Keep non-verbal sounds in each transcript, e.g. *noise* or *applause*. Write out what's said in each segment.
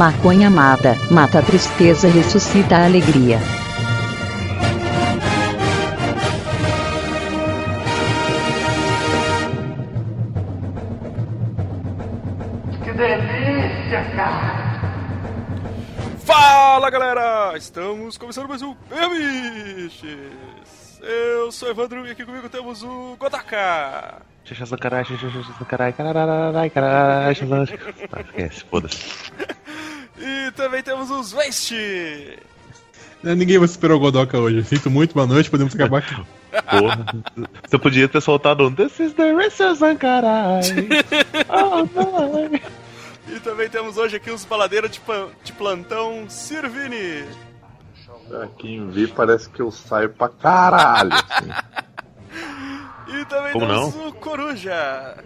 Maconha mata, mata a tristeza, ressuscita a alegria. Que delícia, cara! Fala galera! Estamos começando mais um Biches! Eu sou o Evandro e aqui comigo temos o Godaka! Xaxá caralho, xaxá caralho, caralho, caralho, Esquece, *laughs* foda-se. E também temos os Waste! Ninguém vai esperar o Godoka hoje. Sinto muito, boa noite, podemos acabar aqui. *laughs* Porra, você podia ter soltado um This is the Racism, caralho. *laughs* Oh, não. E também temos hoje aqui os baladeiros de, de plantão Sirvini! Pra quem vê, parece que eu saio pra caralho. assim. E também Como temos o Coruja!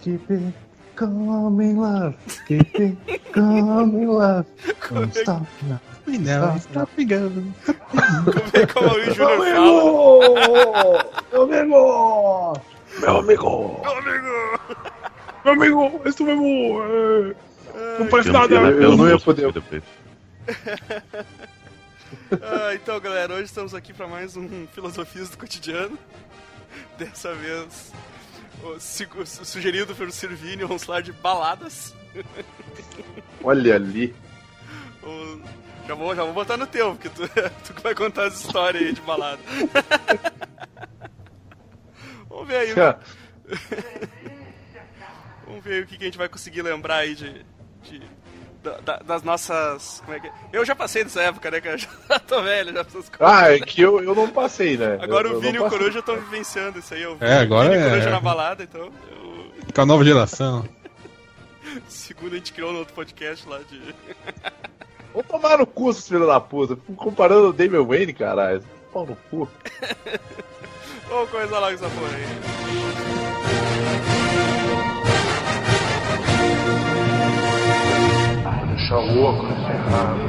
Keep coming love, it coming love. Don't stop now. E não, está pegando. Como é que o Meu Júnior fala? amigo! Meu amigo! Meu amigo! Meu amigo! Meu amigo, isso mesmo. Não parece Eu, eu, eu, eu não ia poder-. *laughs* Ah, então, galera, hoje estamos aqui para mais um Filosofias do Cotidiano. Dessa vez, o- sugerido pelo Sirvini, vamos falar de baladas. *laughs* Olha ali. O- Já vou, já vou botar no teu, porque tu, *laughs* tu que vai contar as histórias aí de balada. *laughs* vamos ver aí. Cara, Vamos ver o que, que a gente vai conseguir lembrar aí de. de- da- da- das nossas. Como é que é? Eu já passei dessa época, né, cara? *laughs* Já tô velho, já essas coisas. Ah, é que eu, eu não passei, né? Agora Eu- eu o Vini e o. Coruja estão vivenciando isso aí. O É, agora Vini e o é- Coruja na balada, então. Eu... Com a nova geração. *laughs* Segundo a gente criou no outro podcast lá de. *laughs* Vamos tomar no cu, seus filhos da puta. Comparando o Damian Wayne, caralho. Pau no cu. Ô, coisa lá com essa porra aí. Deixa o óculos errado.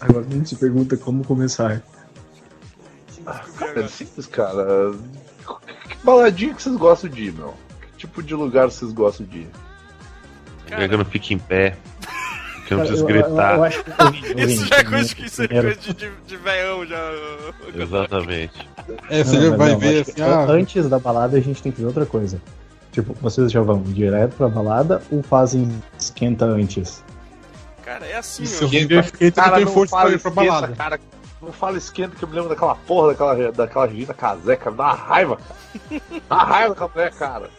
Agora a gente se pergunta como começar. Cara, é simples, cara. Que baladinha que vocês gostam de ir, meu? Que tipo de lugar vocês gostam de ir? Pega no fique em pé. Que eu não preciso eu- eu- gritar. eu acho que- eu- *laughs* eu- Isso já é coisa, que- isso é coisa de, de, de veião já. Exatamente. É, você Não, já vai não, ver assim, ah, Antes da balada a gente tem que ver outra coisa. Tipo, vocês já vão direto pra balada ou fazem esquenta antes? Cara, é assim, Isso, eu fiquei, fiquei Cara, tendo não força pra ir pra esquenta, balada. cara. Não fala esquenta que eu me lembro daquela porra daquela, daquela Regina Casé, cara. Dá uma raiva, cara. *laughs* Dá uma raiva daquela mulher, cara.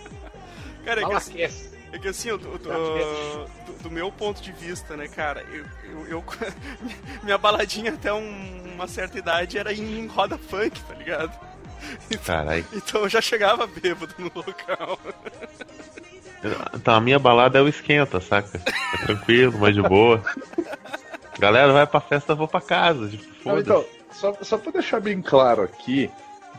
Cara, é que assim, aquece. É que assim, eu- eu- eu- do, do meu ponto de vista, né, cara, eu, eu- eu- *laughs* minha baladinha até um- uma certa idade era em roda funk, tá ligado? Então, Caralho. então eu já chegava bêbado no local. Então a minha balada é o esquenta, saca? É tranquilo, mais de boa. Galera, vai pra festa, eu vou pra casa. Tipo, Não, então, só, só pra deixar bem claro aqui,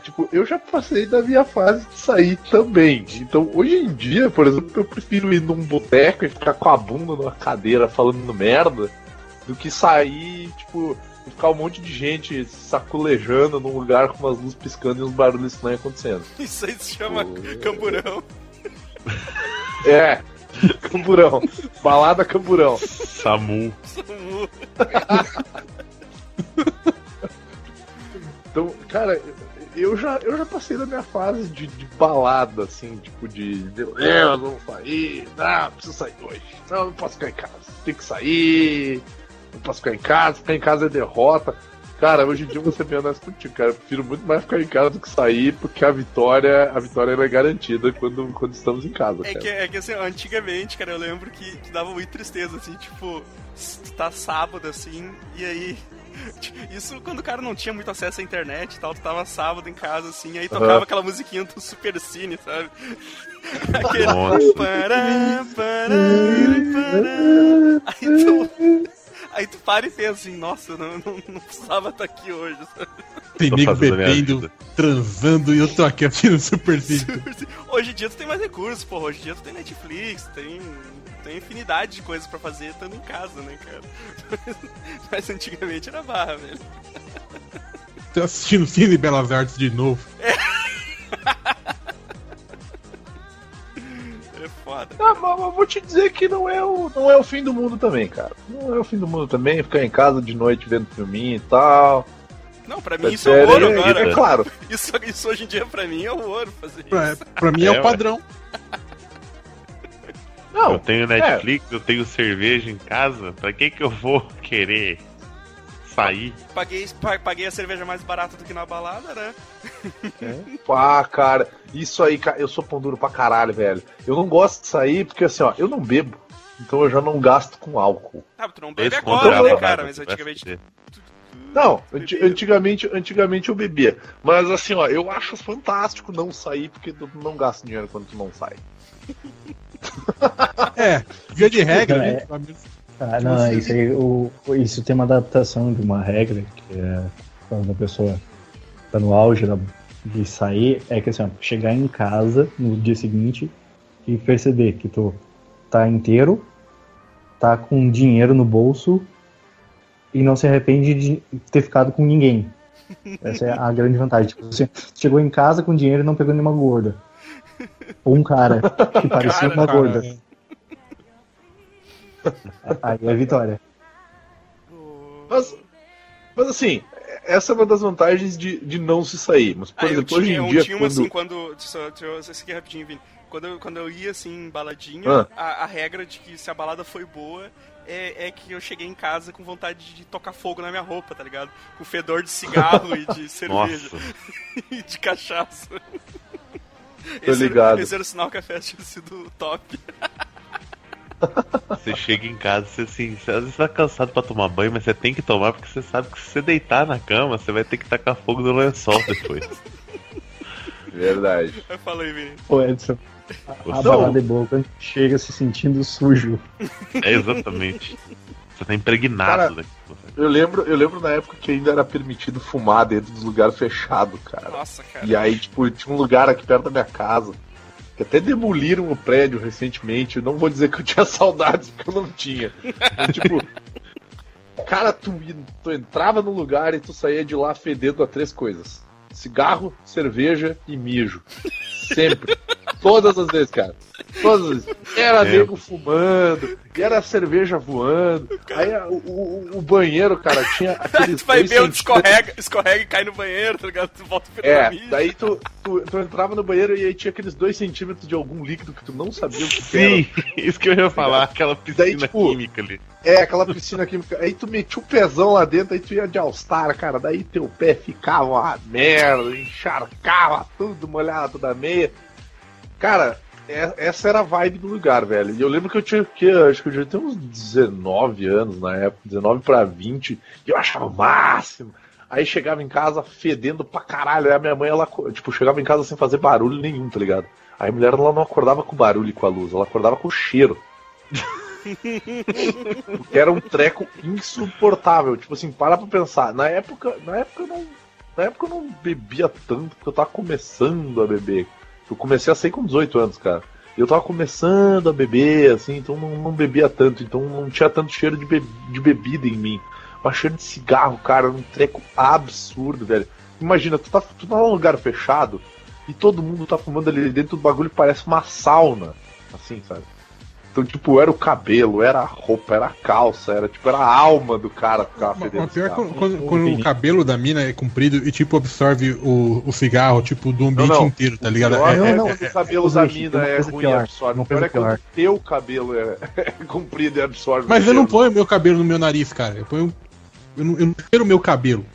tipo, eu já passei da minha fase de sair também. Então, hoje em dia, por exemplo, eu prefiro ir num boteco e ficar com a bunda numa cadeira falando merda do que sair, tipo, e ficar um monte de gente saculejando num lugar com umas luzes piscando e uns barulhos estranhos acontecendo. *laughs* Isso aí se chama camburão. É, camburão. Balada camburão. Samu. Então, cara, eu já, eu já passei da minha fase de, de balada, assim, tipo, de. Meu Deus, vamos sair. Não, preciso sair hoje. Não, não posso ficar em casa. Tem que sair. Não posso ficar em casa. Ficar em casa é derrota. Cara, hoje em dia ser bem honesto contigo, cara. Eu prefiro muito mais ficar em casa do que sair, porque a vitória, a vitória é garantida quando, quando estamos em casa, É cara. que, é que assim, antigamente, cara, eu lembro que, que dava muito tristeza, assim, tipo, s- tá sábado assim, e aí. *laughs* Isso quando o cara não tinha muito acesso à internet e tal, tu tava sábado em casa, assim, aí tocava Aham. aquela musiquinha do Super Cine, sabe? *laughs* Aquele. Pará, pará, pará. Aí tu. Aí tu para e pensa assim, nossa, não, não, não precisava estar aqui hoje. sabe? Tem nego bebendo, transando e eu tô aqui assistindo Super Cinco. Hoje em dia tu tem mais recursos, porra. Hoje em dia tu tem Netflix, tem, tem infinidade de coisas pra fazer estando em casa, né, cara? *laughs* Mas antigamente era barra, velho. Tô assistindo Cine Belas Artes de novo. É foda. Ah, mas, vou te dizer que não é, o, não é o fim do mundo também, cara. Não é o fim do mundo também, ficar em casa de noite vendo filminho e tal. Não, pra mim É isso é ouro é, agora. é claro. *laughs* Isso, isso hoje em dia pra mim é o ouro fazer Pra, isso. pra mim é, É, o ué. Não, Eu tenho Netflix, eu tenho cerveja em casa. Pra que que eu vou *laughs* querer sair? Paguei, pa- paguei a cerveja mais barata do que na balada, né? Ah, cara, isso aí, cara, eu sou pão duro pra caralho, velho. Eu não gosto de sair porque assim, ó, eu não bebo. Então eu já não gasto com álcool. Ah, tu não bebe agora, né, cara? Mas antigamente. Não, antigamente, antigamente eu bebia. Mas assim, ó, eu acho fantástico não sair porque tu não gasta dinheiro quando tu não sai. É, via de regra, Não, né? é- Ah, não, isso aí, o, isso tem uma adaptação de uma regra, que é quando a pessoa tá no auge da- de sair, é que assim, ó, chegar em casa no dia seguinte e perceber que tu tá inteiro, tá com dinheiro no bolso e não se arrepende de ter ficado com ninguém. Essa é a grande vantagem. Tipo, você chegou em casa com dinheiro e não pegou nenhuma gorda. Ou um cara que parecia Cara, uma Cara, gorda. Aí é vitória. Mas, mas assim, essa é uma das vantagens de, de não se sair. Mas, por Ah, eu exemplo, hoje tinha, em eu dia, tinha quando... uma assim, quando. Só, deixa eu seguir rapidinho, Vini. Quando eu, quando eu ia assim em baladinha, Ah. a, a regra de que se a balada foi boa é, é que eu cheguei em casa com vontade de tocar fogo na minha roupa, tá ligado? Com fedor de cigarro e de *laughs* cerveja *laughs* e de cachaça. Tô esse ligado. Era, esse era o sinal que a festa tinha sido top. você chega em casa, você assim, você, às vezes tá cansado pra tomar banho, mas você tem que tomar porque você sabe que se você deitar na cama, você vai ter que tacar fogo no lençol depois. *laughs* Verdade. Eu falei, Vini. Ô Edson, a, a balada é boa quando chega se sentindo sujo. É exatamente. Você tá impregnado Cara, daquilo. Eu lembro, eu lembro na época que ainda era permitido fumar dentro dos lugares fechados, cara. Nossa, cara. E aí, tipo, tinha um lugar aqui perto da minha casa. Que até demoliram o prédio recentemente. Eu não vou dizer que eu tinha *laughs* saudades, porque eu não tinha. Mas, tipo, cara, tu, tu entrava no lugar e tu saía de lá fedendo a três coisas: cigarro, cerveja e mijo. Sempre. Todas as vezes, cara. Todas as vezes. Era É. nego fumando, era cerveja voando. Aí o, o- o banheiro, cara, tinha *laughs* aqueles. tu vai ver escorrega, escorrega e cai no banheiro, tá ligado? Tu volta a é, daí tu, tu, tu entrava no banheiro e aí tinha aqueles dois centímetros de algum líquido que tu não sabia o que Sim, *laughs* isso que eu ia falar, aquela piscina Daí, tipo, química ali. era. É, aquela piscina química. Aí tu metia o pezão lá dentro, aí tu ia de All-Star, cara. Daí teu pé ficava uma merda, encharcava tudo, molhava toda a meia. Cara, é- essa era a vibe do lugar, velho. E eu lembro que eu tinha, que, acho que eu já tinha uns 19 anos na época, 19 pra 20, e eu achava o máximo. Aí chegava em casa fedendo pra caralho. Aí a minha mãe, ela, tipo, chegava em casa sem fazer barulho nenhum, tá ligado? Aí a mulher, ela não acordava com barulho e com a luz, ela acordava com o cheiro. Porque era um treco insuportável. Tipo assim, para pra pensar. Na época, na época eu não. Na época eu não bebia tanto, porque eu tava começando a beber. Eu comecei a sair com 18 anos, cara. Eu tava começando a beber, assim, então não, não bebia tanto, então não tinha tanto cheiro de, be- de bebida em mim. Mas cheiro de cigarro, cara, um treco absurdo, velho. Imagina, tu tá, tu tá num lugar fechado e todo mundo tá fumando ali dentro do bagulho parece uma sauna. Assim, sabe? Então, tipo, era o cabelo, era a roupa, era a calça, era tipo, era a alma do cara que ficava fedendo pior é quando, quando- quando o cabelo da mina é comprido e tipo absorve o, o cigarro, tipo, do ambiente não. inteiro, tá ligado? Pior É- é, é- não, quando o cabelo Ô, da Zushi, mina é ruim pior, e absorve. uma Pior é quando pior. teu cabelo é, *laughs* é comprido e absorve. Mas o eu não ponho meu cabelo no meu nariz, cara. Eu ponho. Eu não, eu não cheiro o meu cabelo.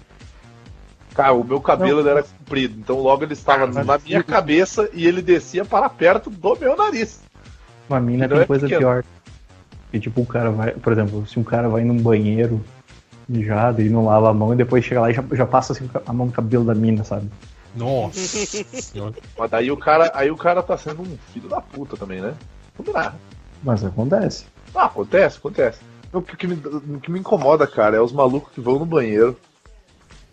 Cara, o meu cabelo ele era comprido, então logo ele estava mas- na minha cabeça e ele descia para perto do meu nariz. Uma mina tem é coisa pequeno. pior. Que tipo, o cara vai, por exemplo, se um cara vai num banheiro mijado e não lava a mão e depois chega lá e já, já passa assim, a mão no cabelo da mina, sabe? Nossa. *laughs* Mas daí o cara, aí o cara tá sendo um filho da puta também, né? Combinar. Mas acontece. Ah, acontece, acontece. O que, me, o que me incomoda, cara, é os malucos que vão no banheiro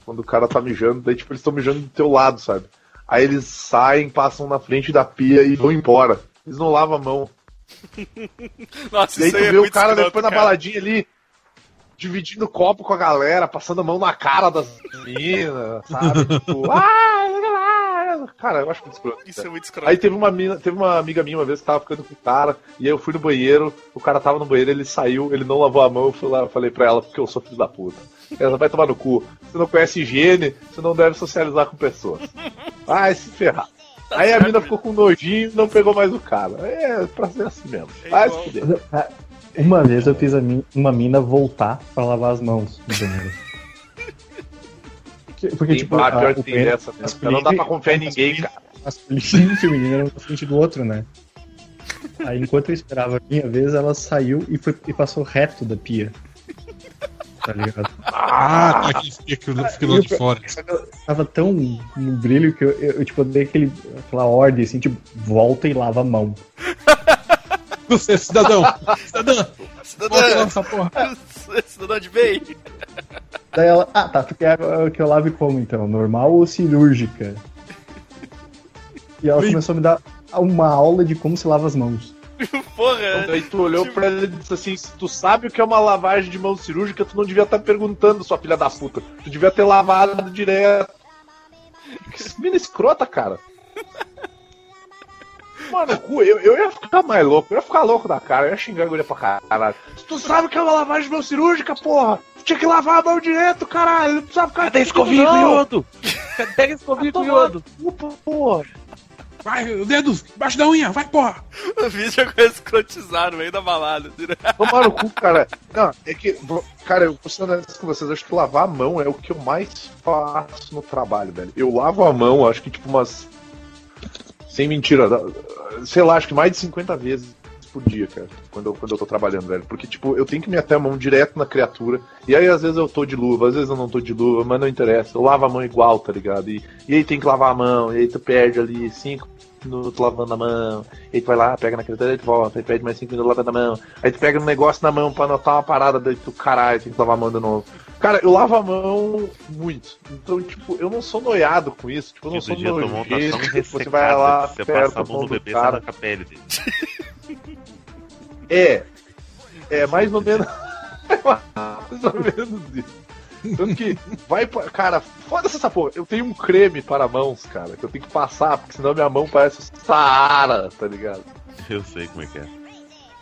quando o cara tá mijando, daí tipo, eles estão mijando do teu lado, sabe? Aí eles saem, passam na frente da pia e vão embora. Eles não lavam a mão. *laughs* Nossa, Daí isso tu aí é vê o muito cara escroto, depois na cara. baladinha ali, dividindo copo com a galera, passando a mão na cara das *laughs* meninas, sabe? tipo, ah, cara, eu acho muito escroto. Isso cara. é muito escroto. Aí teve uma, mina, teve uma amiga minha uma vez que tava ficando com o cara, e aí eu fui no banheiro, o cara tava no banheiro, ele saiu, ele não lavou a mão, eu fui lá, falei pra ela, porque eu sou filho da puta. Ela vai tomar no cu. Você não conhece higiene, você não deve socializar com pessoas. *laughs* Ai, se ferrar. Aí a mina ficou com nojinho e não pegou mais o cara. É, pra ser assim mesmo. É fuder. Uma vez eu fiz a min- uma mina voltar pra lavar as mãos banheiro. Porque, tipo, ah, a- pior que tem dessa mesmo. Não dá pra confiar em ninguém, cara. masculino *laughs* e feminino eram um na frente do outro, né? Aí enquanto eu esperava a minha vez, ela saiu e, foi, e passou reto da pia. Tá ligado? Ah, tá aqui, fica, fica lá de fora. Eu tava tão no brilho que eu, eu, eu, tipo, dei aquele, aquela ordem assim, tipo, volta e lava a mão. *laughs* Você, cidadão! Cidadã! Volta lá Cidadã, essa porra! *laughs* cidadã de bem. Daí ela, ah, tá, tu quer que eu lave como então? Normal ou cirúrgica? E ela começou a me dar uma aula de como se lava as mãos. *laughs* Porra. Daí tu *laughs* olhou pra ela e disse assim: se tu sabe o que é uma lavagem de mão cirúrgica, tu não devia estar perguntando, sua filha da puta. Tu devia ter lavado direto. Que mina escrota, cara. Mano, cu, eu, eu ia ficar mais louco, eu ia ficar louco da cara, eu ia xingar a guria pra caralho. Se tu sabe o que é uma lavagem de mão cirúrgica, porra! Tu tinha que lavar a mão direto, caralho! Não precisava ficar. Cadê a escovinha com iodo? A escovinha com iodo. Porra! Vai, o dedo, embaixo da unha, vai, porra! O vídeo é coisa escrotizar no meio da balada. Tomar no cu, cara. Não, é que, cara, eu vou ser honesto com vocês, acho que lavar a mão é o que eu mais faço no trabalho, velho. Eu lavo a mão, acho que tipo umas. Sem mentira, sei lá, acho que mais de 50 vezes por dia, cara, quando eu, quando eu tô trabalhando, velho. Porque, tipo, eu tenho que meter a mão direto na criatura. E aí, às vezes, eu tô de luva, às vezes eu não tô de luva, mas não interessa. Eu lavo a mão igual, tá ligado? E, e aí tem que lavar a mão, e aí tu perde ali 5 minutos lavando a mão. E aí tu vai lá, pega na criatura e tu volta, aí perde mais 5 minutos lavando a mão. Aí tu pega um negócio na mão pra anotar uma parada, daí tu, caralho, tem que lavar a mão de novo. Cara, eu lavo a mão muito. Então, tipo, eu não sou noiado com isso. Tipo, eu não Todo sou nojento. ação que Você vai lá. Você passa a mão no do bebê, você cara. arranca a pele dele. *laughs* É. É mais ou menos. *laughs* mais ou menos isso. Tanto que vai pra. Cara, foda-se essa porra. Eu tenho um creme para mãos, cara, que eu tenho que passar, porque senão minha mão parece Saara, tá ligado? Eu sei como é que é.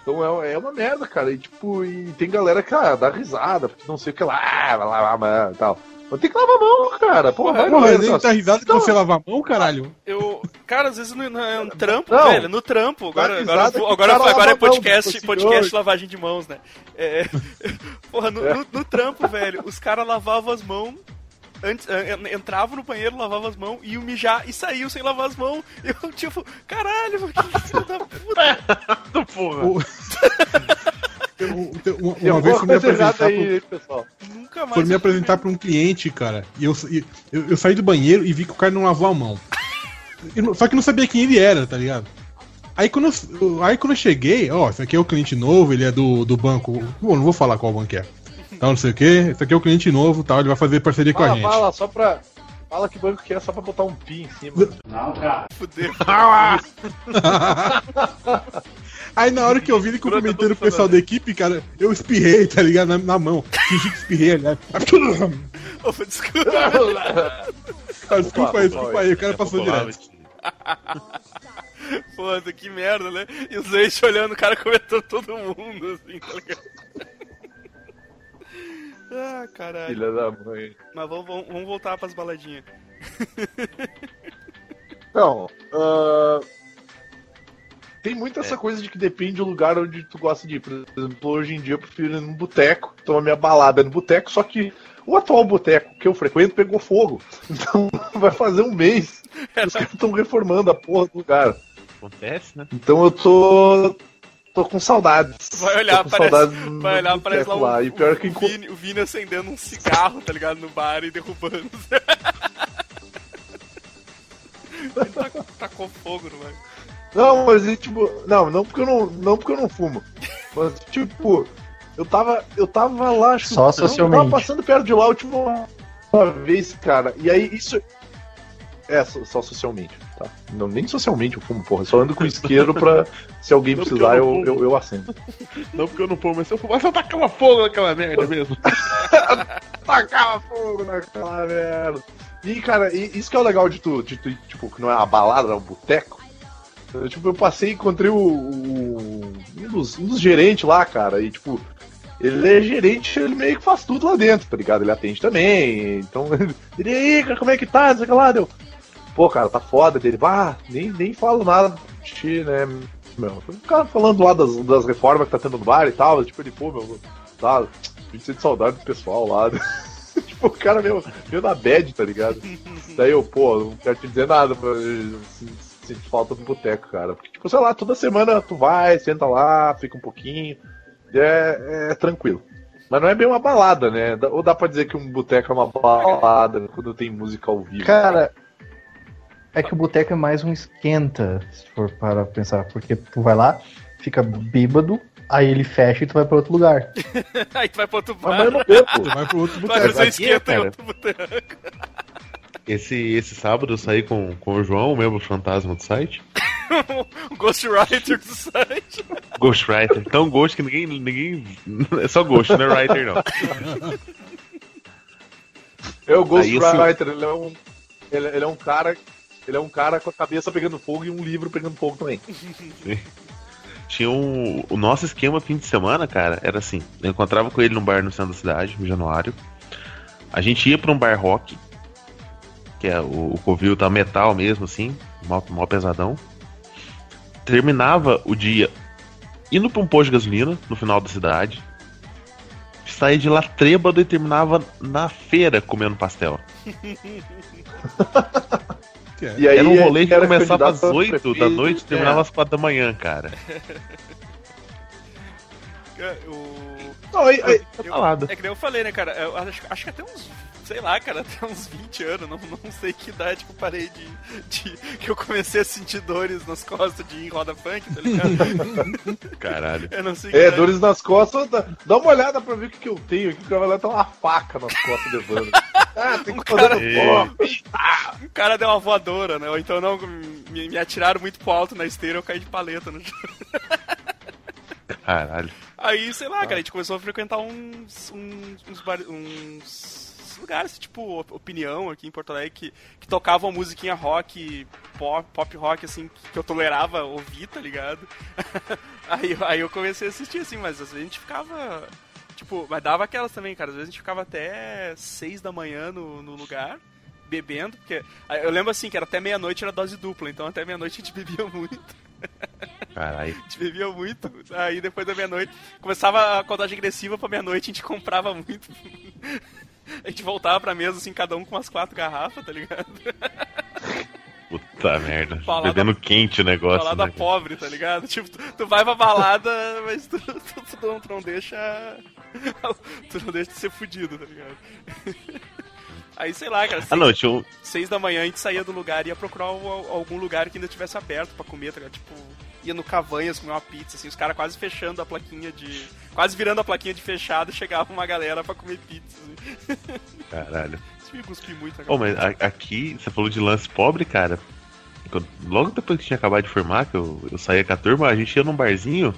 Então é, é uma merda, cara. E tipo, e tem galera que ah, dá risada, porque não sei o que lá, ah, a mão e tal. Mas tem que lavar a mão, cara. Porra, Porra, doer, ele nossa. tá risado que Então- você lava a mão, caralho? Eu, cara, às vezes no, no, no trampo, Não. velho, no trampo. Agora, agora, agora, cara agora é a mão, podcast, podcast lavagem de mãos, né? É, *laughs* porra, no, no- no trampo, velho, os caras lavavam as mãos. Antes, entravam no banheiro, lavavam as mãos, iam mijar e saíam sem lavar as mãos. *laughs* Eu, tipo, caralho, *laughs* que filho da puta. Porra. O- Eu- uma, uma vez fui me apresentar pro- aí, pessoal. Nunca mais. Foi me apresentar pra um cliente, cara. E eu, e eu, eu saí do banheiro e vi que o cara não lavou a mão. Eu só que eu não sabia quem ele era, tá ligado? Aí quando eu, aí quando eu cheguei, ó, esse aqui é o cliente novo, ele é do, do banco. Bom, não vou falar qual banco é. Então, não sei o que, esse aqui é o cliente novo, tal, ele vai fazer parceria com a Fala, gente. fala, só pra. Fala que banco que é, só pra botar um pi em cima. Fudeu. *laughs* Aí na hora que eu vi ele cumprimentando o pessoal da equipe, cara, eu espirrei, tá ligado? Na, na mão. Fingi que espirrei, *laughs* aliás. Ô, desculpa. Cara, desculpa aí, desculpa aí, o cara passou direto. Foda, que merda, né? E os leite olhando o cara comentando todo mundo, assim, tá ligado? Ah, caralho. Filha da mãe. Mas vamos, vamos, vamos voltar pras baladinhas. Não, ah, tem muito essa coisa de que depende do lugar onde tu gosta de ir. Por exemplo, hoje em dia eu prefiro ir num boteco, tomar minha balada no boteco, só que o atual boteco que eu frequento pegou fogo. *laughs* Então vai fazer um mês. É, Os caras estão reformando a porra do lugar. Acontece, né? Então eu tô. Tô com saudades. Vai olhar, com parece, vai olhar, parece boteco lá, um, E pior que o, Vini, o Vini acendendo um cigarro, tá ligado? No bar e derrubando. *laughs* Ele tacou, tacou fogo no bar. Não, mas e, tipo, não, não porque eu não, não porque eu não fumo. Mas tipo, Eu tava, eu tava lá, acho que Só eu socialmente. tava passando perto de lá a última uma vez, cara. E aí isso. É, só, só socialmente, tá? Não, nem socialmente eu fumo, porra. Eu só ando com isqueiro pra. Se alguém *laughs* Não, precisar, eu eu, não eu, eu acendo. *laughs* Não porque eu não fumo, mas se eu fumar, só tacava fogo naquela merda mesmo. *laughs* Tacava fogo naquela merda. E, cara, isso que é o legal de tu, de tu, tipo, que não é uma balada, é um boteco. Eu, tipo, eu passei e encontrei o, o- um, dos, um dos gerentes lá, cara, e tipo, ele é gerente, ele meio que faz tudo lá dentro, tá ligado? Ele atende também, então, ele, e aí, cara, como é que tá? Não sei o que lá, deu. Pô, cara, tá foda dele. Ah, nem, nem falo nada de ti, né, meu. O cara falando lá das, das reformas que tá tendo no bar e tal, tipo, ele, pô, meu, tá, a gente sente saudade do pessoal lá. *laughs* tipo, o cara meio, meio na bad, tá ligado? Daí eu, pô, não quero te dizer nada, sinto- falta do boteco, cara. Porque, tipo, sei lá, toda semana tu vai, senta lá, fica um pouquinho, é, é tranquilo. Mas não é bem uma balada, né? Ou dá pra dizer que um boteco é uma balada quando tem música ao vivo? Cara, é que o boteco é mais um esquenta, se for para pensar. Porque tu vai lá, fica bêbado, aí ele fecha e tu vai pra outro lugar. *laughs* Aí tu vai pro outro Mas bar, não bebo. Vai pro outro vai boteco. fazer um aqui, esquenta em outro boteco. Esse, esse sábado eu saí com, com o João, o membro fantasma do site. o *laughs* Ghostwriter do site. Ghostwriter. Tão ghost que ninguém. ninguém é só ghost, não é writer não. É o Aí, Ghostwriter, ele é um. Ele, ele é um cara. Ele é um cara com a cabeça pegando fogo e um livro pegando fogo também. Tinha um. O nosso esquema fim de semana, cara, era assim. Eu encontrava com ele num bar no centro da cidade, no Januário. A gente ia pra um bar rock. Que é o, o Covil tá metal mesmo, assim. Mó, mó pesadão. Terminava o dia indo pra um posto de gasolina no final da cidade. Saía de lá trêbado e terminava na feira comendo pastel. *laughs* Que é. E aí, era um rolê que começava às candidato a 8 da noite e terminava é. às 4 da manhã, *laughs* cara. O... Não, aí- aí- Eu- Falada. é que nem eu falei, né, cara? Eu acho, acho que até uns. Sei lá, cara, *laughs* até uns 20 anos, não, não sei que idade que eu parei de, de- que eu comecei a sentir dores nas costas de ir em roda funk, tá ligado? *laughs* Caralho. Eu não sei que É, idade. dores nas costas. Dá, dá uma olhada pra ver o que, que eu tenho aqui. O cara vai tá uma faca nas costas levando. *laughs* Ah, tem que Um fazer cara-. O cara deu uma voadora, né? Ou então não, me, me atiraram muito pro alto na esteira eu caí de paleta no chão. Caralho. Aí, sei lá, cara, a gente começou a frequentar uns. uns, uns, bar- uns lugares, tipo, op- opinião aqui em Porto Alegre, que, que tocavam musiquinha rock, pop, pop rock, assim, que, eu tolerava ouvir, tá ligado? *laughs* aí, aí eu comecei a assistir, assim, mas às vezes a gente ficava. Tipo, mas dava aquelas também, cara. Às vezes a gente ficava até seis da manhã no, no lugar, bebendo, porque. Eu lembro assim, que era até meia-noite era dose dupla, então até meia-noite a gente *laughs* bebia muito. Caralho. A gente bebia muito, aí depois da meia-noite começava a contagem agressiva pra meia-noite, a gente comprava muito. *laughs* A gente voltava pra mesa, assim, cada um com umas quatro garrafas, tá ligado? Puta merda. Balada- Bebendo quente o negócio. Balada né, pobre, tá ligado? Tipo, tu, tu vai pra balada, mas tu, tu, tu não, tu não deixa. Tu não deixa de ser fudido, tá ligado? Aí, sei lá, cara, Ah, seis, não, tinha um. seis da manhã a gente saía do lugar e ia procurar al- algum lugar que ainda tivesse aberto pra comer, tá ligado? Tipo, ia no Cavanhas comer uma pizza, assim, os caras quase fechando a plaquinha de. Quase virando a plaquinha de fechado, chegava uma galera pra comer pizza. Assim. Caralho. Cuspi muito, Pô, mas aqui, você falou de lance pobre, cara. Quando- Logo depois que tinha acabado de formar, que eu, eu saía com a turma, a gente ia num barzinho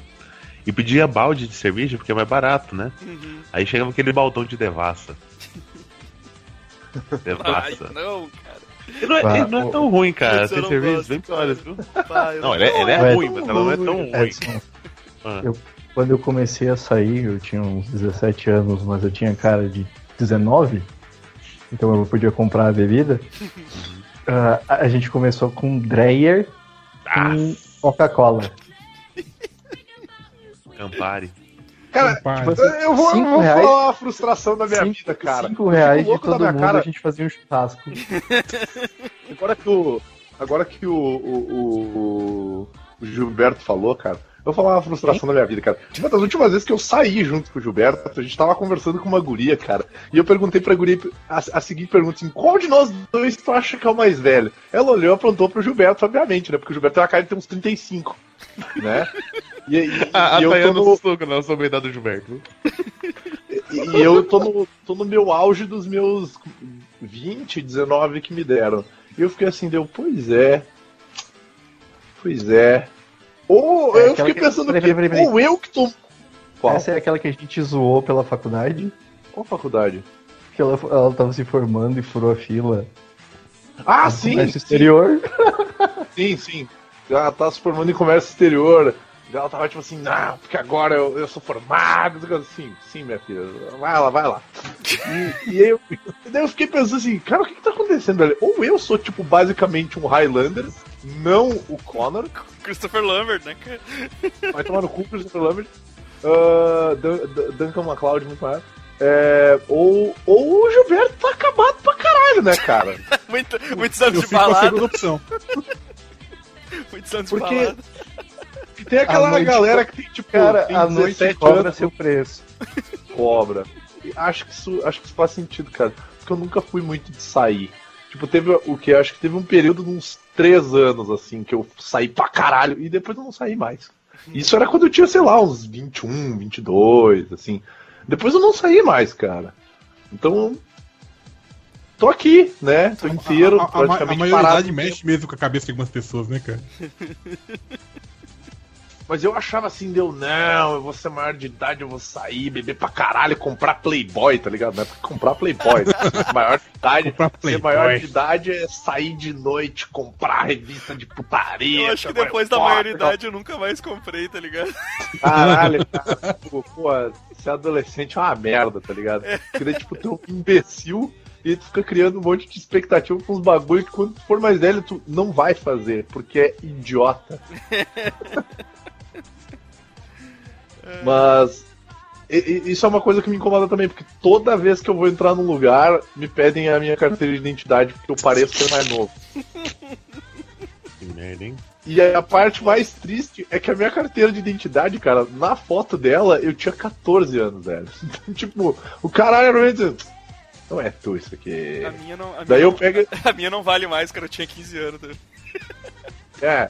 e pedia balde de cerveja, porque é mais barato, né? Uhum. Aí chegava aquele baldão de devassa. *laughs* Ai, devassa. não, cara. E não, é, e não é tão ruim, cara. Tem gosto, bem piores, viu? Pá, Não, ela é, ela é é ruim, mas ela não é tão ruim. Ah. eu, quando eu comecei a sair, eu tinha uns 17 anos, mas eu tinha cara de 19, então eu podia comprar a bebida. *laughs* A a gente começou com Dreyer e Coca-Cola. Campari. Cara. Tipo eu vou, eu vou reais- falar a frustração da minha cinco, vida, cara. cinco reais Fico de todo mundo, cara. a gente fazia um churrasco. *laughs* Agora que o. Agora que o, o, o, o Gilberto falou, cara, eu vou falar uma frustração da minha vida, cara. Uma das últimas vezes que eu saí junto com o Gilberto, a gente tava conversando com uma guria, cara. E eu perguntei pra guria a, a seguinte pergunta assim: qual de nós dois tu acha que é o mais velho? Ela olhou e apontou pro Gilberto, obviamente, né? Porque o Gilberto tem uma cara de ter uns 35, né? E, e- A, a e eu tô Tayana no- assustou quando ela soube a idade do Gilberto. E e eu tô no, tô no meu auge dos meus 20, 19 que me deram. E eu fiquei assim, deu, pois é. Pois é. Ou É eu fiquei que- pensando peraí, que peraí, peraí. ou eu que tô. Qual? Essa é aquela que a gente zoou pela faculdade, Qual faculdade? que ela, ela tava se formando e furou a fila. Ah, sim, comércio sim, exterior. sim, sim. Ela tá se formando em comércio exterior. E Ela tava tipo assim, não, porque agora eu, eu sou formado. Sim, sim, minha filha. Vai lá, vai lá. E, e aí eu, daí eu fiquei pensando assim, cara, o que, que tá acontecendo ali? Ou eu sou, tipo, basicamente um Highlander, não o Connor, Christopher Lambert, né, cara? vai tomar no cu Christopher Lambert, uh, Dun- Dun- Duncan MacLeod, muito mais. É, ou, ou o Gilberto tá acabado pra caralho, né, cara? *laughs* Muito, muitos Eu anos de com a balada. segunda opção. *laughs* Muitos anos Porque- de balada. E tem aquela noite galera que tem, tipo, Cara, tem a noite 17 cobra anos, seu preço. *laughs* cobra. E acho que isso, acho que isso faz sentido, cara. Porque eu nunca fui muito de sair. Tipo, teve o que? Acho que teve um período de uns três anos, assim, que eu saí pra caralho e depois eu não saí mais. Isso era quando eu tinha, sei lá, uns 21, 22, assim. Depois eu não saí mais, cara. Então. Tô aqui, né? Tô inteiro, a, a, a, ma- a praticamente maioridade parado. mexe mesmo com a cabeça de algumas pessoas, né, cara? *laughs* Mas eu achava assim, deu, não, eu vou ser maior de idade, eu vou sair, beber pra caralho, comprar Playboy, tá ligado? Não é pra comprar Playboy. né? *laughs* maior de idade, Comprar ser Playboy. maior de idade é sair de noite, comprar revista de putaria. Eu acho que depois da maioridade eu nunca mais comprei, tá ligado? *laughs* Caralho, cara. Pô, pô, ser adolescente é uma merda, tá ligado? Porque daí, tipo, tu é um imbecil e tu fica criando um monte de expectativa com uns bagulho que quando tu for mais velho tu não vai fazer, porque é idiota. *laughs* Mas isso é uma coisa que me incomoda também, porque toda vez que eu vou entrar num lugar, me pedem a minha carteira de identidade porque eu pareço ser mais novo. *laughs* Que merda, hein? E a parte mais triste é que a minha carteira de identidade, cara, na foto dela, eu tinha 14 anos, velho. *laughs* Então, tipo, o caralho realmente. Não é tu isso aqui. A minha não. A Daí minha eu não- pego. *laughs* A minha não vale mais, cara. Eu tinha 15 anos. É.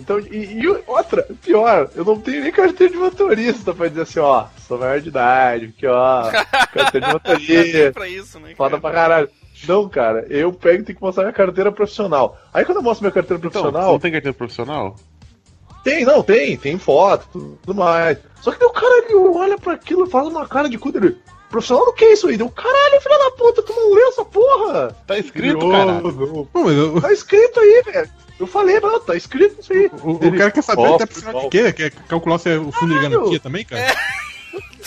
Então, e, e outra, pior, eu não tenho nem carteira de motorista pra dizer assim, ó, sou maior de idade, aqui, ó, *laughs* carteira de motorista. pra isso, né? Foda cara? pra caralho. Não, cara, eu pego e tenho que mostrar minha carteira profissional. Aí quando eu mostro minha carteira Então, você profissional, não tem carteira profissional? Tem, não, tem, tem foto, tudo mais. Só que daí o cara ele olha pra aquilo e faz uma cara de cu dele. Profissional do que é isso aí? Deu caralho, filha da puta, tu não leu essa porra? Tá escrito, cara. não. Pô, mas eu- Tá escrito aí, velho. Eu falei, não, tá escrito isso aí. o, o Ele, cara quer saber até profissional de quê? Quer calcular se é o fundo de garantia também, cara?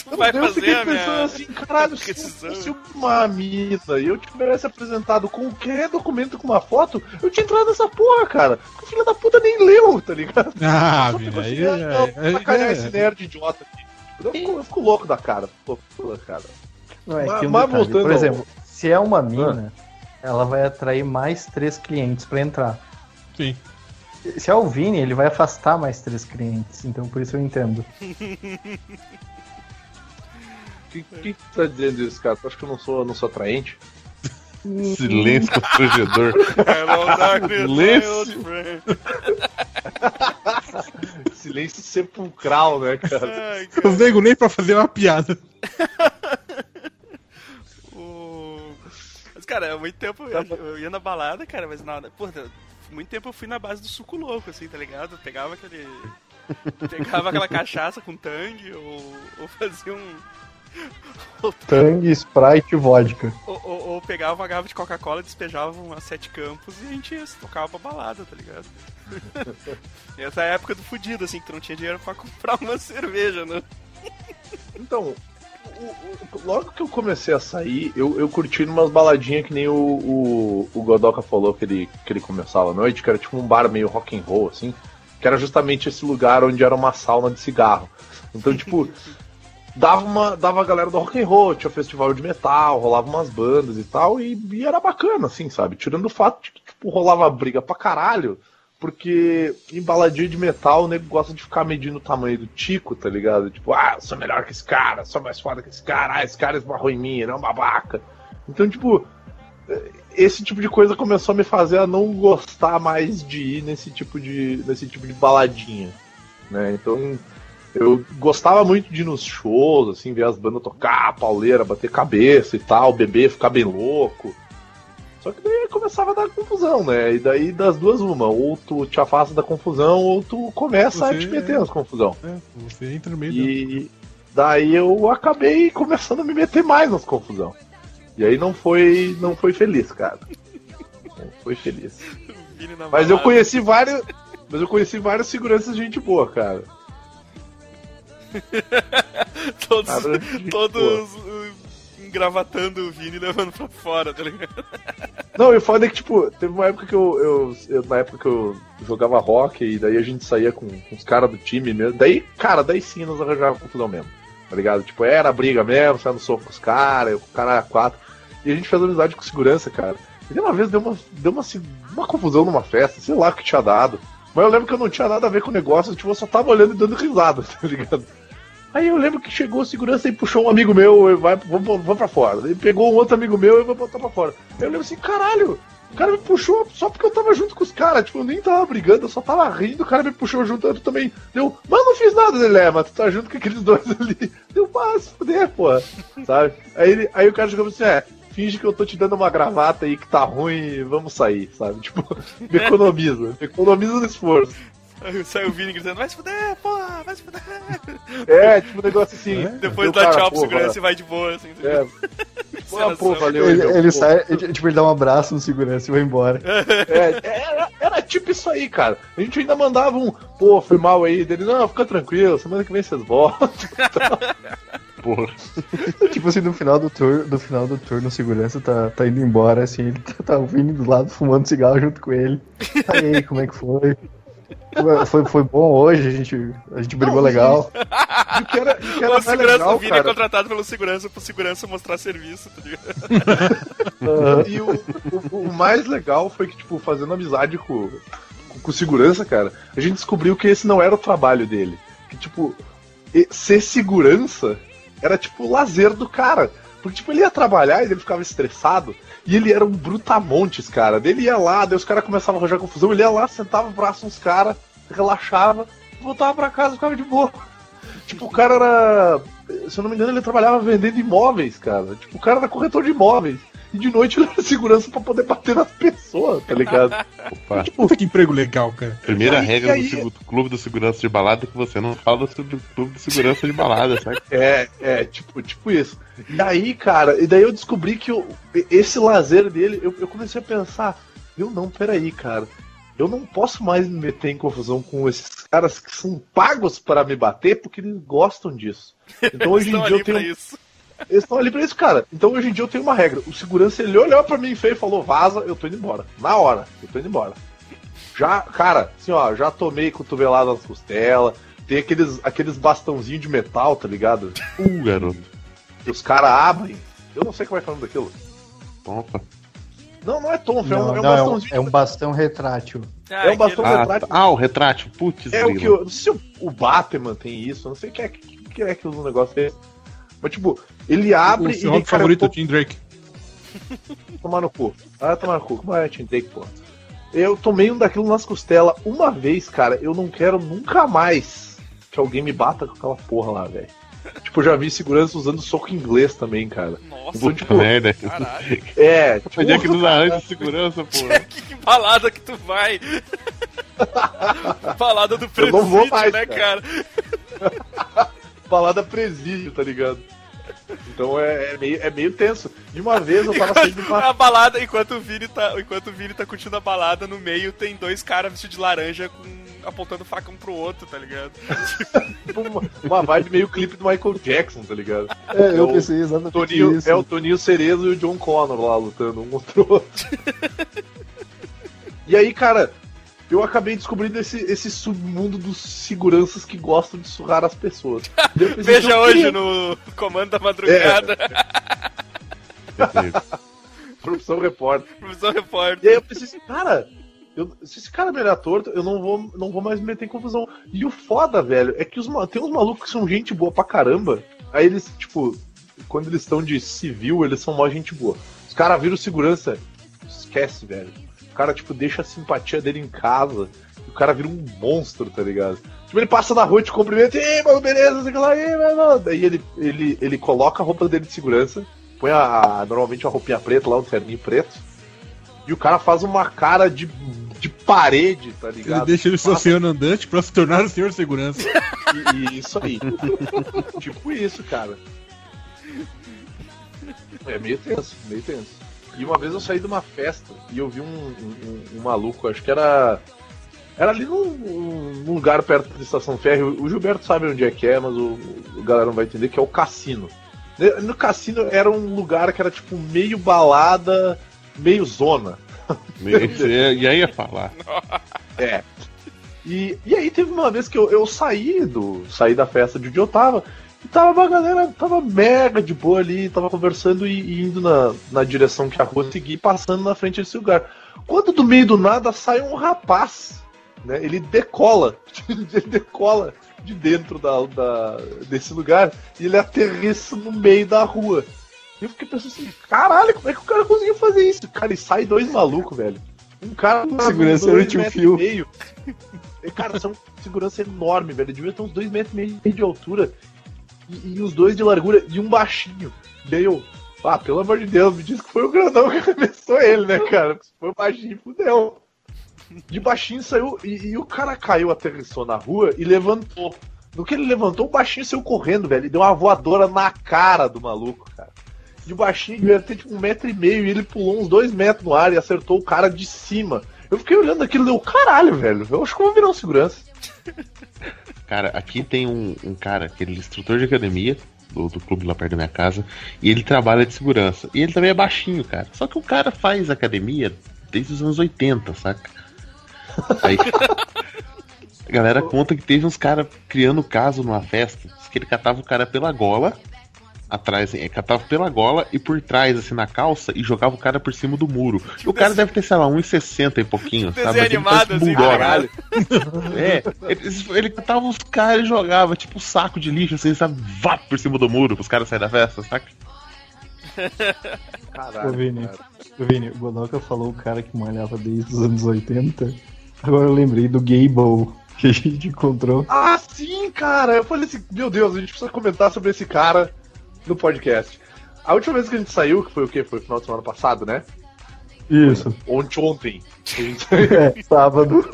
Tu vai Daí eu fiquei pensando minha. assim, caralho, se fosse uma mina e eu tivesse apresentado qualquer documento com uma foto, eu tinha entrado nessa porra, cara. Porque o filho da puta nem leu, tá ligado? Ah, Só aí ah, não, é, vou sacanear esse é, é, nerd idiota aqui. Eu fico, eu fico louco da cara. Louco da cara. Não, é Mas- um mas voltando Por ao- exemplo, se é uma mina, ela vai atrair mais três clientes pra entrar. Sim. Se é o Vini, ele vai afastar mais três clientes. Então por isso eu entendo. O *laughs* que, que tu tá dizendo isso, cara? Tu acha que eu não sou, não sou atraente? Silêncio constrangedor. *laughs* My Silêncio. *laughs* Silêncio sepulcral, né, cara? Ai, Eu cara. venho nem pra fazer uma piada. O- Mas, cara, há muito tempo eu, eu ia na balada, cara, mas nada. Porra, muito tempo eu fui na base do suco louco, assim, tá ligado? Eu pegava aquele. *laughs* Pegava aquela cachaça com tangue, ou, ou fazia um. *laughs* Tang, Sprite e vodka. Ou, ou- ou pegava uma garrafa de Coca-Cola, despejava umas sete campos e a gente tocava pra balada, tá ligado? e *laughs* essa é a época do fudido, assim, que tu não tinha dinheiro pra comprar uma cerveja, né? Então, o- o- logo que eu comecei a sair, eu, eu curti umas baladinhas que nem o, o, o Godoka falou que ele, que ele começava à noite, que era tipo um bar meio rock and roll, assim, que era justamente esse lugar onde era uma sauna de cigarro. Então, tipo, *laughs* dava uma dava a galera do rock and roll, tinha festival de metal, rolava umas bandas e tal, e, e era bacana, assim, sabe? Tirando o fato de que, tipo, rolava briga pra caralho, porque em baladinha de metal o nego gosta de ficar medindo o tamanho do tico, tá ligado? Tipo, ah, eu sou melhor que esse cara, sou mais foda que esse cara, ah, esse cara esbarrou em mim, ele é um babaca. Então, tipo, esse tipo de coisa começou a me fazer a não gostar mais de ir nesse tipo de, nesse tipo de baladinha, né? Então, eu gostava muito de ir nos shows, assim, ver as bandas tocar, pauleira, bater cabeça e tal, beber, ficar bem louco. Só que daí começava a dar confusão, né? E daí das duas uma, ou tu te afasta da confusão, ou tu começa a Você- te meter nas confusão. É, você entra no meio E daí eu acabei começando a me meter mais nas confusão. E aí não foi, não foi feliz, cara. Não foi feliz. Mas eu conheci vários, mas eu conheci vários seguranças de gente boa, cara. *laughs* Todos, Cara, gente todos engravatando o Vini e levando pra fora, tá ligado? Não, e o foda é que, tipo, teve uma época que eu, eu, eu- Na época que eu jogava rock, e daí a gente saía com, com os caras do time mesmo. Daí, cara, daí sim nós arranjava confusão mesmo. Tá ligado? Tipo, era briga mesmo, saia no soco com os caras, o cara quatro. E a gente fez amizade com segurança, cara. E uma vez deu uma, deu uma, assim, uma confusão numa festa, sei lá o que tinha dado. Mas eu lembro que eu não tinha nada a ver com o negócio, tipo, eu só tava olhando e dando risada, *laughs* tá ligado? Aí eu lembro que chegou o segurança e puxou um amigo meu, e vai, vamos, vamos pra fora. Ele pegou um outro amigo meu e vai botar pra fora. Aí eu lembro assim, caralho, o cara me puxou só porque eu tava junto com os caras. Tipo, eu nem tava brigando, eu só tava rindo, o cara me puxou junto, eu também. Deu, mas não fiz nada dele, é, mas tu tá junto com aqueles *laughs* dois ali. Deu, mas fuder, pô. Sabe? Aí, ele, aí o cara chegou assim, é. Finge que eu tô te dando uma gravata aí que tá ruim vamos sair, sabe? Tipo, *laughs* me economiza, me economiza no esforço. Aí *laughs* sai o Vini gritando, vai se fuder, porra, vai se fuder. É, tipo um negócio assim. Depois Deu, dá cara, tchau pro segurança e vai de boa, assim. É. *laughs* Pô, pô, valeu. Ele, ele pô. sai, ele- tipo, ele dá um abraço no segurança e vai embora. *laughs* É, era, era tipo isso aí, cara. A gente ainda mandava um, pô, foi mal aí. Dele, não, fica tranquilo, semana que vem vocês voltam. Porra. tipo assim, no final do turno, no final do turno, o segurança tá, tá indo embora, assim, ele tá, tá vindo do lado fumando cigarro junto com ele. Aí, como é que foi? *laughs* Foi, foi bom hoje, a gente, a gente brigou Não, legal. E o que era, que era O mais segurança, legal, o Vini é contratado pelo segurança pro segurança mostrar serviço, tá ligado? E o, o, o mais legal foi que, tipo, fazendo amizade com, com, segurança, cara, a gente descobriu que esse não era o trabalho dele. Que, tipo, e- ser segurança era, tipo, o lazer do cara. Porque, tipo, ele ia trabalhar e ele ficava estressado. E ele era um brutamontes, cara. Ele ia lá, daí os caras começavam a arranjar confusão. Ele ia lá, sentava o braço nos caras, relaxava, voltava pra casa, ficava de boa. *laughs* Tipo, o cara era. Se eu não me engano, ele trabalhava vendendo imóveis, cara. Tipo, o cara era corretor de imóveis. E de noite ele era segurança pra poder bater nas pessoas, tá ligado? Opa. Puta que emprego legal, cara. Primeira Aí- regra aí- do clube do segurança de balada é que você não fala sobre o clube de segurança de balada, sabe? *laughs* É, é, tipo, tipo isso. E aí, cara, e daí eu descobri que o- esse lazer dele, eu, eu comecei a pensar, eu não, peraí, cara. Eu não posso mais me meter em confusão com esses caras que são pagos para me bater porque eles gostam disso. *laughs* Então hoje em dia eu tenho. Eles estão ali pra isso, cara. Então hoje em dia eu tenho uma regra. O segurança, ele olhou pra mim feio e falou, vaza, eu tô indo embora. Na hora, eu tô indo embora. Já, cara, assim, ó, já tomei cotovelada nas costelas. Tem aqueles, aqueles bastãozinhos de metal, tá ligado? Uh, garoto. Que os caras abrem. Eu não sei como é que é o nome daquilo. Opa. Não, não é tonfa, é um, Não, é um não, é, um, bastãozinho. é um bastão retrátil. Ah, É um bastão Ah, retrátil. ah, o retrátil. Putz, É o que grilo. eu. Não sei se o, o Batman tem isso, eu não sei o que é que, que é que usa um negócio desse. Mas tipo, ele abre O e rock cara, favorito é eu o Tim Drake. *laughs* tomar no cu. Ah, tomar no cu. Como é Tim Drake, pô? Eu tomei um daquilo nas costelas uma vez, cara. Eu não quero nunca mais que alguém me bata com aquela porra lá, velho. Tipo, eu já vi segurança usando soco inglês também, cara. Nossa, Então, Puta tipo, merda. caralho. É, tipo, Onde é que nos arranjos de *laughs* segurança, porra? que, que balada que tu vai? *laughs* balada do Eu presídio, não vou mais, né, cara. cara? Balada presídio, tá ligado? Então é, é meio, é meio tenso. De uma vez eu tava saindo de uma. A balada, enquanto o Vini tá, enquanto o Vini tá curtindo a balada, no meio tem dois caras vestidos de laranja com, apontando faca um pro outro, tá ligado? *laughs* tipo, uma, uma vibe meio clipe do Michael Jackson, tá ligado? É, eu o pensei exatamente Toninho, isso. é o Toninho Cerezo e o John Connor lá lutando um contra o outro. *laughs* e aí, cara, eu acabei descobrindo esse, esse submundo dos seguranças que gostam de surrar as pessoas. *laughs* Pensei, Veja hoje queria- no Comando da Madrugada, *laughs* Profissão repórter. Professor E Repórter. aí eu pensei assim, cara, eu- se esse cara olhar torto, eu não vou, não vou mais me meter em confusão. E o foda, velho, é que os, tem uns malucos que são gente boa pra caramba. Aí eles, tipo, quando eles estão de civil, eles são mó gente boa. Os caras viram segurança, esquece, velho. O cara, tipo, deixa a simpatia dele em casa. E o cara vira um monstro, tá ligado? Tipo, ele passa na rua e te cumprimenta, ei, mano, beleza, sei lá, ei, mano. Daí ele, ele, ele coloca a roupa dele de segurança, põe a, a- normalmente a roupinha preta lá, um terninho preto. E o cara faz uma cara de, de parede, tá ligado? Ele deixa ele Passa- oceano andante pra se tornar o senhor segurança. *laughs* e, e isso aí. *laughs* tipo isso, cara. É meio tenso, meio tenso. E uma vez eu saí de uma festa e eu vi um, um- um maluco, acho que era. Era ali num, num lugar perto da estação férrea. O Gilberto sabe onde é que é, mas o, o galera não vai entender, que é o cassino. No cassino era um lugar que era tipo meio balada, *laughs* meio zona. E aí ia falar. É. E, e aí teve uma vez que eu, eu saí do. saí da festa de onde eu tava. E tava uma galera, tava mega de boa ali, tava conversando e, e indo na, na direção que a rua seguia, passando na frente desse lugar. Quando do meio do nada sai um rapaz, né? Ele decola, *laughs* ele decola de dentro da, da- desse lugar e ele aterrissa no meio da rua. E eu fiquei pensando assim, caralho, como é que o cara conseguiu fazer isso? Cara, e sai dois malucos, velho. Um cara com Segurança dois no tio metros Phil. e meio. *laughs* E, cara, são segurança enorme, velho. Devia ter uns dois metros e meio de altura. E, e os dois de largura e um baixinho. Daí eu, ah, pelo amor de Deus, me diz que foi o grandão que *laughs* arremessou ele, né, cara? Se foi o baixinho, fudeu. De baixinho saiu e, e o cara caiu, aterrissou na rua e levantou. No que ele levantou, o baixinho saiu correndo, velho. E deu uma voadora na cara do maluco, cara. E o baixinho devia ter tipo um metro e meio e ele pulou uns dois metros no ar e acertou o cara de cima. Eu fiquei olhando aquilo e deu, caralho, velho. Eu acho que eu vou virar um segurança. Cara, aqui tem um, um cara, aquele instrutor de academia, do, do clube lá perto da minha casa, e ele trabalha de segurança. E ele também é baixinho, cara. Só que o cara faz academia desde os anos 80, saca? Aí. *laughs* A galera conta que teve uns caras criando caso numa festa, que ele catava o cara pela gola, atrás, é, catava pela gola e por trás, assim, na calça, e jogava o cara por cima do muro. E o cara deve ter, sei lá, 1,60 e pouquinho, sabe? Desenho animado, assim, caralho. É, ele, ele catava os caras e jogava, tipo, um saco de lixo, assim, sabe? Vá por cima do muro pros caras saírem da festa, saca? *laughs* Caralho. Ô, Vini, cara. ô, Vini, o Godoka falou o cara que malhava desde os anos 80. Agora eu lembrei do Gable que a gente encontrou. Ah, sim, cara! Eu falei assim, meu Deus, a gente precisa comentar sobre esse cara no podcast. A última vez que a gente saiu, que foi o quê? Foi o final de semana passado, né? Isso. Ontem, ontem. *laughs* É, sábado.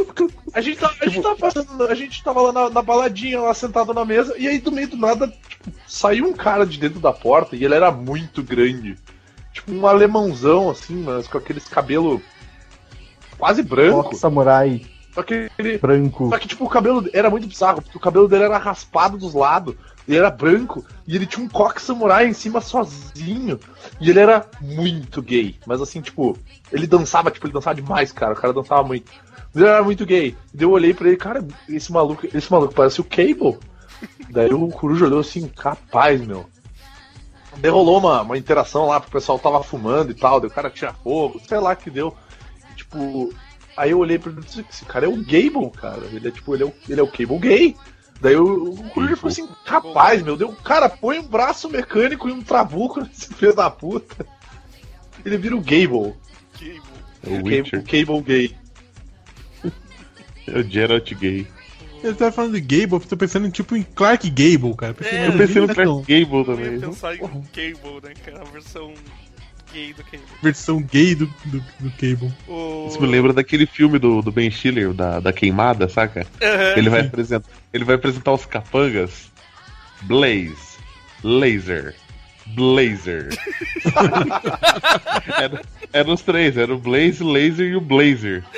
A gente, tava, a gente tava passando, a gente tava lá na, na baladinha, lá sentado na mesa, e aí do meio do nada, tipo, saiu um cara de dentro da porta e ele era muito grande. Tipo, um alemãozão, assim, mas com aqueles cabelo quase branco. Rock Samurai Só que ele. branco. Só que, tipo, o cabelo era muito bizarro, porque o cabelo dele era raspado dos lados, ele era branco, e ele tinha um coque samurai em cima sozinho. E ele era muito gay. Mas assim, tipo, ele dançava, tipo, ele dançava demais, cara. O cara dançava muito. Mas ele era muito gay. Daí eu olhei pra ele, cara, esse maluco, esse maluco parece o Cable. Daí o Coruja olhou assim, capaz, meu. Daí rolou uma, uma interação lá, porque o pessoal tava fumando e tal, daí o cara tinha fogo, sei lá que deu. E, tipo, aí eu olhei pra ele e disse, esse cara é o Gable, cara. Ele é tipo, ele é o, ele é o Cable gay. Daí o, o Coruja ficou assim, capaz, meu, deu, cara, põe um braço mecânico e um trabuco *laughs* nesse filho da puta. Ele vira o Gable. Que- É o Witcher, Cable, o Cable gay. é o Geralt gay. Ele tava falando de Gable, eu tô pensando em, tipo em Clark Gable, cara. Pensei, É, Eu pensei no Clark Gable Eu também. ia pensar em Cable, né, cara? A versão gay do Cable. versão gay do, do, do Cable. O... Isso me lembra daquele filme do, do Ben Stiller, da, da queimada, saca? Aham. Ele vai, apresentar, ele vai apresentar os capangas. Blaze. Laser. Blazer. *laughs* era, eram os três, era o Blaze, Laser e o Blazer. *laughs*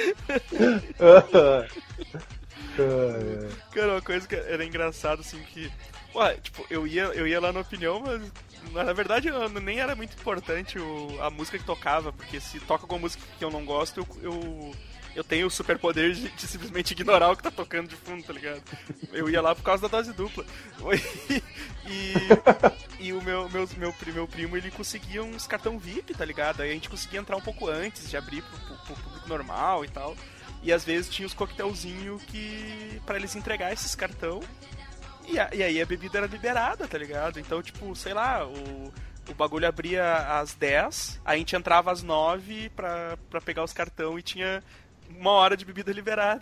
Cara, uma coisa que era engraçado, assim, que. Ué, tipo, eu ia, eu ia lá na opinião, mas na verdade nem era muito importante o, a música que tocava, porque se toca alguma música que eu não gosto, eu, eu, eu tenho o superpoder de, de simplesmente ignorar o que tá tocando de fundo, tá ligado? Eu ia lá por causa da dose dupla. *laughs* E, e o meu, meu, meu, meu primo, ele conseguia uns cartão VIP, tá ligado? Aí a gente conseguia entrar um pouco antes de abrir pro, pro- pro público normal e tal. E às vezes tinha os coquetelzinhos que. para eles entregar esses cartão. E, a- e aí a bebida era liberada, tá ligado? Então, tipo, sei lá, o, o bagulho abria às 10, a gente entrava às 9 pra, pra pegar os cartão e tinha uma hora de bebida liberada.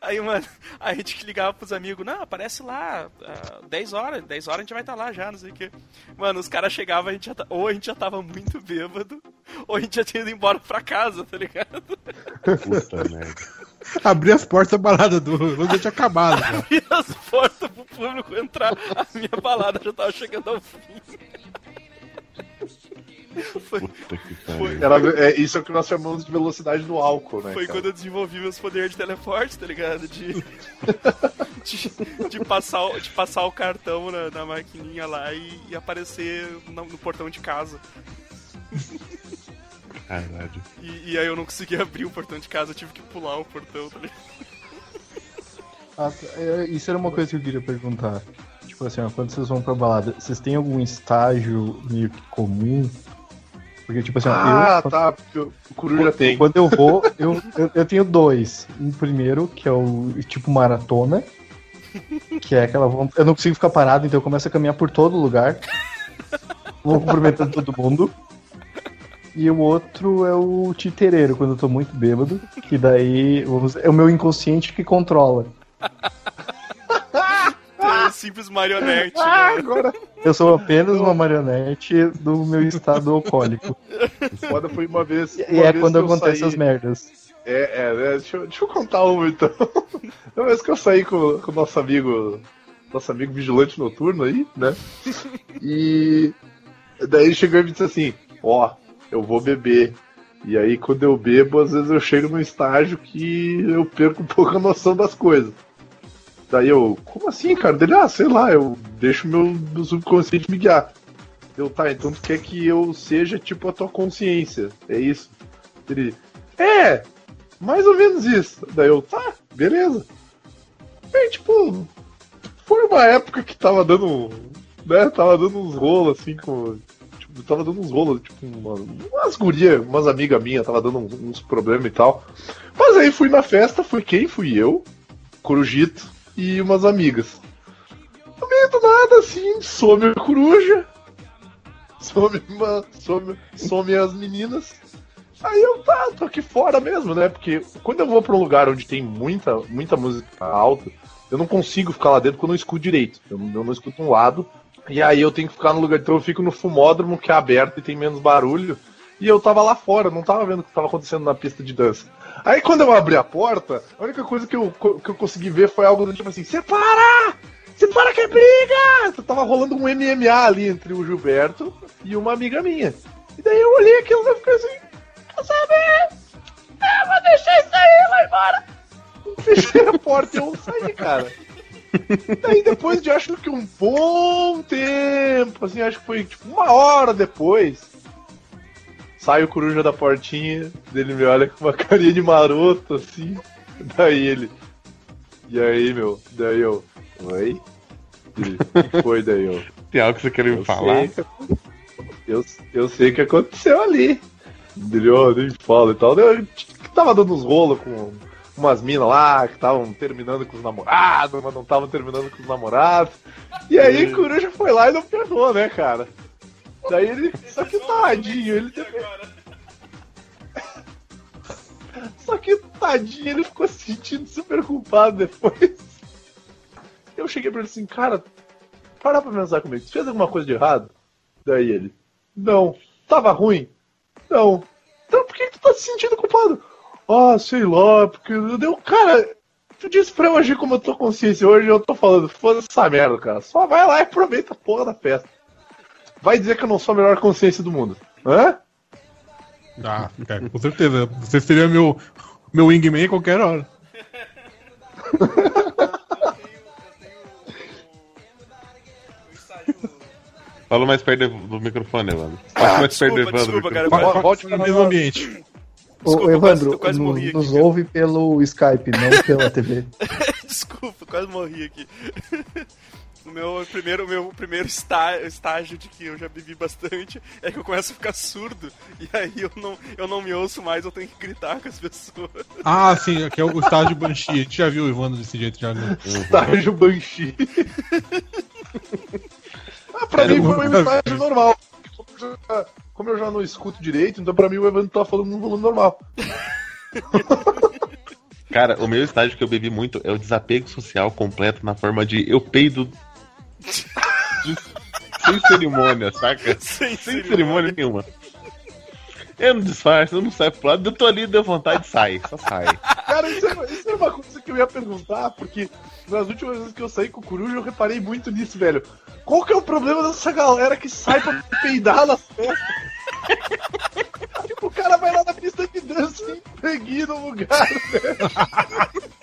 Aí, mano, a gente que ligava pros amigos, não, aparece lá, uh, 10 horas, 10 horas a gente vai estar tá lá já, não sei o que. Mano, os caras chegavam, a gente já tá, ou a gente já tava muito bêbado, ou a gente já tinha ido embora pra casa, tá ligado? Puta merda. Abri as portas da balada do. Onde tinha acabado. Cara. Abri as portas pro público entrar, a minha balada já tava chegando ao fim. *laughs* Foi, Puta que foi, Era, é, isso é o que nós chamamos de velocidade do álcool, né? Foi cara? quando eu desenvolvi meus poderes de teleporte, tá ligado? De, *laughs* de, de, passar, o- de passar o cartão na, na maquininha lá e, e aparecer no, no portão de casa. Caralho. E, e aí eu não consegui abrir o portão de casa, eu tive que pular o portão, tá ligado? Ah, tá. É, isso era uma coisa que eu queria perguntar. Tipo assim, ó, quando vocês vão pra balada, vocês têm algum estágio meio que comum? Porque, tipo assim, Ah, eu, tá. porque O Coruja tem. quando eu vou, eu, eu, eu tenho dois. Um primeiro, que é o tipo maratona, que é aquela. Eu não consigo ficar parado, então eu começo a caminhar por todo lugar. Vou cumprimentando todo mundo. E o outro é o titereiro, quando eu tô muito bêbado. Que daí vamos dizer, é o meu inconsciente que controla. É simples marionete, Ah, né? agora. Eu sou apenas uma marionete do meu estado alcoólico. O foda foi uma vez. E uma é vez quando acontecem saí- as merdas. É, é, né? Deixa, eu- deixa eu contar uma então. *laughs* Uma vez que eu saí com, com o nosso amigo. Nosso amigo vigilante noturno aí, né? E daí ele chegou e me disse assim, ó, eu vou beber. E aí quando eu bebo, às vezes eu chego num estágio que eu perco um pouco a noção das coisas. Daí eu, como assim, cara? Dele, ah, sei lá, eu deixo meu, meu subconsciente me guiar. Eu, tá, então tu quer que eu seja tipo a tua consciência, é isso? Ele, é, mais ou menos isso. Daí eu, tá, beleza. Aí, tipo, foi uma época que tava dando, né, tava dando uns rolos assim com. Tipo, tava dando uns rolos, tipo, uma, umas gurias, umas amigas minhas, tava dando uns, uns problemas e tal. Mas aí fui na festa, fui quem? Fui eu, Corujito e umas amigas. No meio do nada, assim, some a coruja, some, uma, some, some as meninas. Aí eu tá, tô aqui fora mesmo, né? Porque quando eu vou pra um lugar onde tem muita, muita música alta, eu não consigo ficar lá dentro porque eu não escuto direito. Eu, eu não escuto um lado. E aí eu tenho que ficar no lugar. Então eu fico no fumódromo que é aberto e tem menos barulho. E eu tava lá fora, não tava vendo o que tava acontecendo na pista de dança. Aí quando eu abri a porta, a única coisa que eu, que eu consegui ver foi algo do tipo assim: Separa! Separa que é briga! Tava rolando um MMA ali entre o Gilberto e uma amiga minha. E daí eu olhei aquilo e fiquei assim: Quer saber? Eu vou deixar isso aí, vai embora! *laughs* Fechei a porta e eu saí, cara. Daí depois de acho que um bom tempo, assim, acho que foi tipo uma hora depois. Sai o coruja da portinha, dele me olha com uma *laughs* carinha de maroto, assim. Daí ele. E aí, meu? Daí eu. Oi? Ele, "O que foi daí eu? Tem algo que você quer me Eu falar? sei, eu, eu sei o que aconteceu ali. Ele, ó, nem fala e tal. Eu tava dando uns rolos com umas minas lá que estavam terminando com os namorados, mas não estavam terminando com os namorados. E aí o Coruja foi lá e não perdoou, né, cara? Daí ele. Só que tadinho, ele. *laughs* Só que tadinho, ele ficou se sentindo super culpado depois. Eu cheguei pra ele assim, cara, para pra pensar comigo, tu fez alguma coisa de errado? Daí ele, não. Tava ruim? Não. Então por que, tu tá se sentindo culpado? Ah, sei lá, porque deu. Cara, tu disse pra eu agir como eu tô consciência hoje eu tô falando, foda-se essa merda, cara. Só vai lá e aproveita a porra da festa. Vai dizer que eu não sou a melhor consciência do mundo. Hã? Ah, cara, com certeza. Você seria meu, meu wingman a qualquer hora. *laughs* Fala mais perto do microfone, Evandro. Fala mais perto do Evandro. desculpa, cara, Volte No mesmo ambiente. Ô, Desculpa, Evandro, quase- quase no- morri aqui, nos cara. ouve pelo Skype, não pela TV. *laughs* Desculpa, quase morri aqui. O meu primeiro, o meu primeiro está- estágio de que eu já bebi bastante é que eu começo a ficar surdo. E aí eu não, eu não me ouço mais, eu tenho que gritar com as pessoas. Ah, sim, que é o estágio Banshee. A gente já viu o Ivandro desse jeito já. Né? Estágio Banshee. ah, pra Era mim foi um vez. estágio normal. Como eu, já, como eu já não escuto direito, então pra mim o Evandro tá falando num volume normal. Cara, o meu estágio que eu bebi muito é o desapego social completo na forma de eu peido. Sem cerimônia, saca? *laughs* Sem, Sem cerimônia nenhuma. Eu não disfarço, eu não saio pro lado, eu tô ali, deu vontade, sai, só sai. Cara, isso é, isso é uma coisa que eu ia perguntar, porque nas últimas vezes que eu saí com o Coruja eu reparei muito nisso, velho. Qual que é o problema dessa galera que sai pra peidar nas festas? *laughs* tipo, o cara vai lá na pista de dança e impregna no lugar, velho.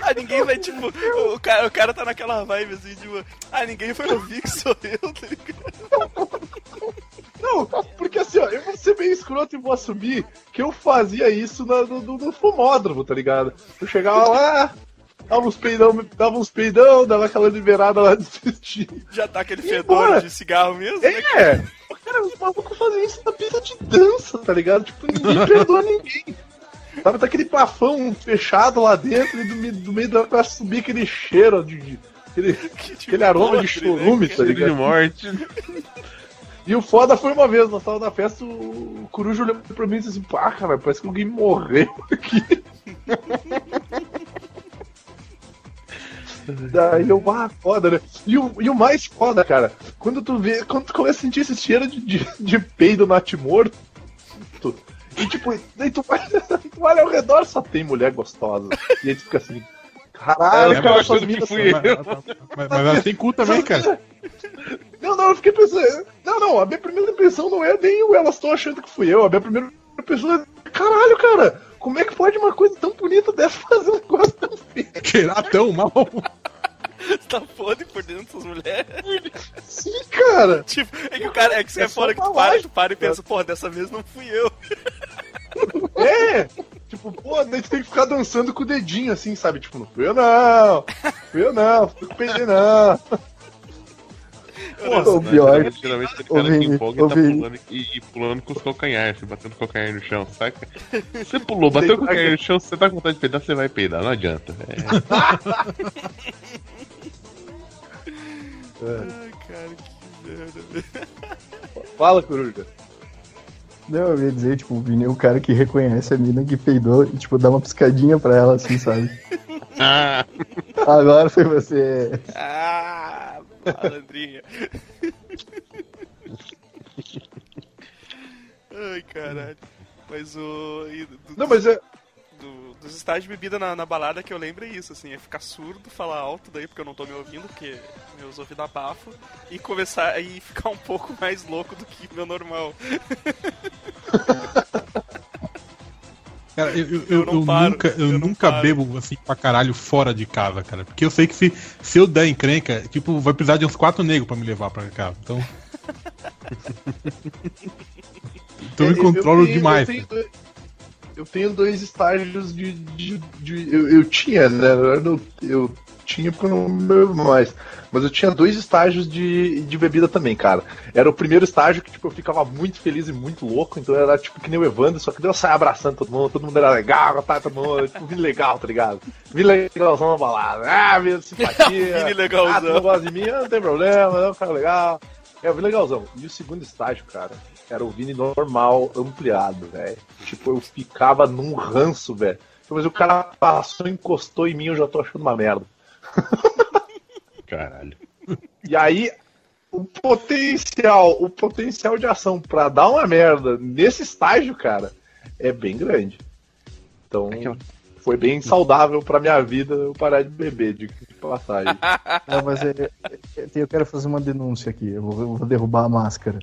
Ah, ninguém vai, tipo, o cara, o cara tá naquela vibe assim, tipo, ah, ninguém vai ouvir que sou eu, tá ligado? Não, porque assim, ó, eu vou ser bem escroto e vou assumir que eu fazia isso na- no, no, no fumódromo, tá ligado? Eu chegava lá, dava uns peidão, dava uns peidão, dava aquela liberada lá de vestido. Já tá aquele fedor de cigarro mesmo, né? É! Cara, os malucos fazem isso na pista de dança, tá ligado? Tipo, ninguém perdoa ninguém. Sabe, tá aquele bafão fechado lá dentro e do, meio- do meio da pra subir aquele cheiro de. de- aquele, *laughs* Que, tipo, aquele aroma de podre, né, tá Cheiro de ligado? morte. E o foda foi uma vez, nós tava na festa, o Coruja olhou pra mim e disse assim, pá, cara, parece que alguém morreu aqui. *laughs* Daí eu, ah, foda, né? E o, e o mais foda, cara, quando tu vê, quando tu começa a sentir esse cheiro de, de, de peido natimorto, e tipo, daí tu vai, *laughs* tu olha ao redor, só tem mulher gostosa. E aí tu fica assim, caralho, É, cara, essas minas fui *laughs* Mas, mas, mas ela tem cu também, *laughs* cara. Não, não, eu fiquei pensando. Não, não, a minha primeira impressão não é nem o elas estão achando que fui eu. A minha primeira impressão é. Caralho, cara! Como é que pode uma coisa tão bonita dessa fazer um negócio tão feio? Cheirar tão mal. *laughs* Tá podre por dentro dessas mulheres. Sim, cara! *laughs* Tipo, é que o cara, é que você É é fora que tu para, tu para e pensa, porra, dessa vez não fui eu. *laughs* É! Tipo, pô, daí tu tem que ficar dançando com o dedinho assim, sabe? Tipo, não fui eu não! Fui eu não, fui com o PD não! O pior. Geralmente, geralmente aquele cara que empolga ô, tá pulando e, e pulando com os calcanhares, assim, batendo calcanhar no chão, saca? Você pulou, bateu o calcanhar no chão, você tá com vontade de peidar, você vai peidar, não adianta. É, Ai, cara, que merda. *laughs* Fala, Coruja. Não, eu ia dizer, tipo, o Vini é o cara que reconhece a mina que peidou e, tipo, dá uma piscadinha pra ela, assim, sabe? Ah, *laughs* Agora foi você. Ah, malandrinha. *laughs* Ai, caralho. Mas o. do- Não, mas é. Do- dos estágios de bebida na, na balada que eu lembro é isso, assim, é ficar surdo, falar alto daí, porque eu não tô me ouvindo, porque meus ouvidos abafam, e começar a ir ficar um pouco mais louco do que meu normal. *laughs* Cara, eu, eu, Eu eu, nunca, eu eu nunca paro. bebo assim pra caralho fora de casa, cara. Porque eu sei que se, se eu der encrenca, tipo, vai precisar de uns quatro negros pra me levar pra casa. Então. *laughs* então eu me controlo demais. Eu tenho, eu tenho dois estágios de. de- de- eu, eu tinha, né? Eu, não- eu tinha porque eu não bebo mais. Mas eu tinha dois estágios de, de bebida também, cara. Era o primeiro estágio que tipo, eu ficava muito feliz e muito louco, então era tipo que nem o Evandro, só que daí eu saia abraçando todo mundo, todo mundo era legal, tá, todo mundo, tipo, vim legal, tá ligado? Vim legalzão na balada, ah, vim simpatia. *laughs* Vini legalzão. Ah, tu não gosta de mim, não tem problema, é um cara legal. É, eu vi legalzão. E o segundo estágio, cara, era o Vini normal, ampliado, velho. Tipo, eu ficava num ranço, velho. Mas o cara passou, encostou em mim, eu já tô achando uma merda. *laughs* caralho. E aí, o potencial, o potencial de ação pra dar uma merda nesse estágio, cara, é bem grande. Então, Aquela- foi bem saudável pra minha vida eu parar de beber, de, de passagem. *laughs* Não, mas é, é- é- eu quero fazer uma denúncia aqui. Eu vou, eu vou derrubar a máscara.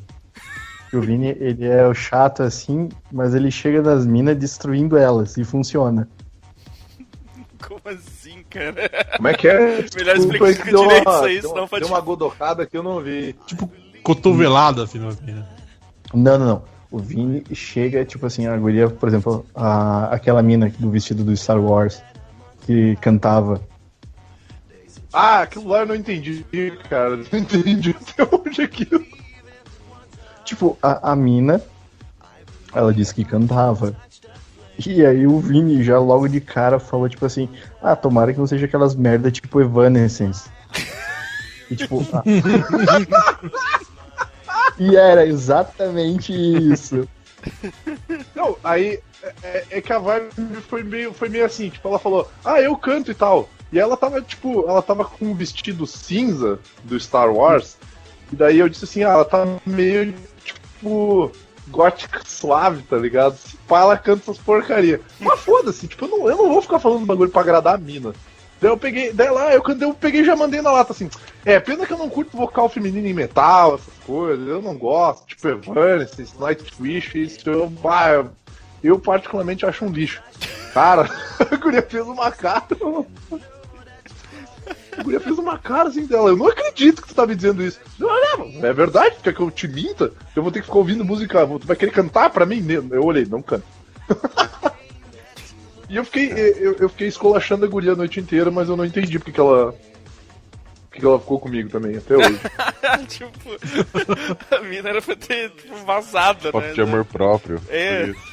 O Vini, ele é o chato assim, mas ele chega nas minas destruindo elas e funciona. Como assim, cara? Como é que é? *laughs* Melhor explicar deu direito uma- isso aí, deu senão Deu uma godocada que eu não vi. Tipo, cotovelada assim nas minas. Não, não, não. O Vini chega, tipo assim, a guria, por exemplo, a, aquela mina do vestido do Star Wars que cantava. Ah, aquilo lá eu não entendi, cara. *laughs* Não entendi até hoje aquilo. Tipo, a, a mina, ela disse que cantava. E aí o Vini já logo de cara falou, tipo assim, ah, tomara que não seja aquelas merda tipo Evanescence. E tipo, ah, *laughs* E era exatamente isso. Não, aí é, é que a vibe foi meio, foi meio assim, tipo, ela falou, ah, eu canto e tal. E ela tava, tipo, ela tava com um vestido cinza do Star Wars. E daí eu disse assim, ah, ela tá meio, tipo, gótica suave, tá ligado? Se ela canta essas porcaria. Mas foda-se, tipo, eu não, eu não vou ficar falando bagulho pra agradar a mina. Daí eu peguei, daí lá, eu, eu peguei e já mandei na lata assim. É, pena que eu não curto vocal feminino em metal, essas coisas, eu não gosto, tipo Evanescence, Nightwish, isso eu, eu, eu particularmente acho um lixo. Cara, *laughs* a guria fez uma cara. A guria fez uma cara assim dela. Eu não acredito que tu tá me dizendo isso. Eu, é, é verdade? Quer que eu te minta? Eu vou ter que ficar ouvindo música. Tu vai querer cantar pra mim? Eu olhei, não canto. *laughs* e eu fiquei, eu, eu, fiquei escolachando a guria a noite inteira, mas eu não entendi porque que ela. Porque ela ficou comigo também, até hoje. *laughs* tipo, a mina era pra ter tipo, vazado, Falta né? de amor próprio. É. isso.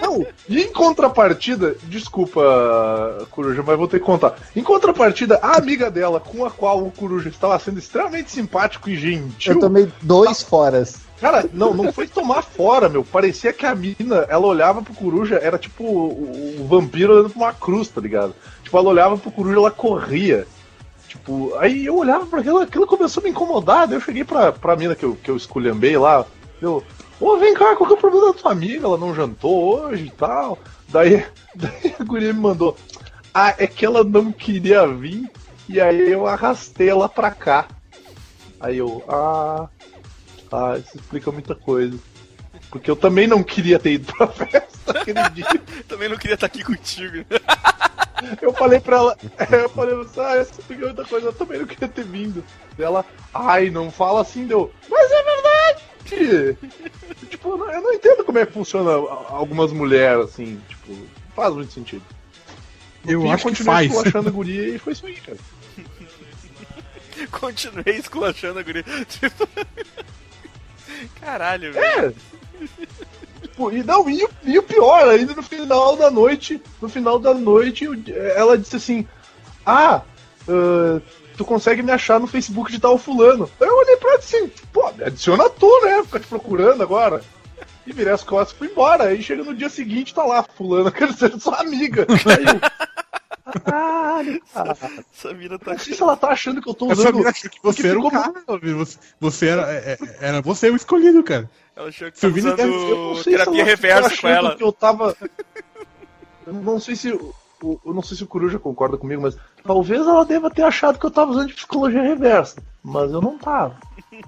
Não, e em contrapartida, desculpa, Coruja, mas vou ter que contar. Em contrapartida, a amiga dela, com a qual o Coruja estava sendo extremamente simpático e gentil. Eu tomei dois foras. Cara, não, não foi tomar fora, meu. Parecia que a mina, ela olhava pro Coruja, era tipo o, o vampiro olhando pra uma cruz, tá ligado? Tipo, ela olhava pro Coruja, ela corria. Tipo, aí eu olhava pra aquilo, aquilo começou a me incomodar. Daí eu cheguei pra, pra mina que eu, que eu esculhambei lá. Eu, Ô, vem cá, qual que é o problema da tua amiga? Ela não jantou hoje e tal. Daí, *laughs* daí a guria me mandou. Ah, é que ela não queria vir. E aí eu arrastei ela pra cá. Aí eu, ah. Ah, isso explica muita coisa. Porque eu também não queria ter ido pra *laughs* festa aquele dia. *laughs* Também não queria estar aqui contigo. Eu falei pra ela, eu falei, ah, isso explica muita coisa, eu também não queria ter vindo. Ela, ai, não fala assim, deu. Mas é verdade! Tipo, eu não, eu entendo como é que funciona algumas mulheres, assim, tipo, faz muito sentido. No Eu fim, acho que continuei faz. esculachando a guria e foi isso aí, cara. *laughs* Continuei esculachando a guria. *laughs* Tipo... Caralho, velho. É! Tipo, e não, e, o- e o pior, ainda no final da noite, no final da noite, ela disse assim, ah, ah, tu consegue me achar no Facebook de tal fulano. Aí eu olhei pra ela assim, pô, me adiciona tu, né? Fica te procurando agora. E virei as costas e fui embora. Aí chega no dia seguinte, tá lá, fulano, *laughs* quero ser sua amiga. Aí eu, caralho, cara. Essa mina tá. Não sei se ela tá achando que eu tô Essa usando. mina achou que você porque era o cara, você, você era, é- é- era você o escolhido, cara. Ela achou que Se deve- Eu não usando sei se terapia ela ficou reversa com ela. Que eu tava. Eu não sei se. Eu não sei se o Coruja concorda comigo, mas talvez ela deva ter achado que eu tava usando psicologia reversa. Mas eu não tava. *laughs*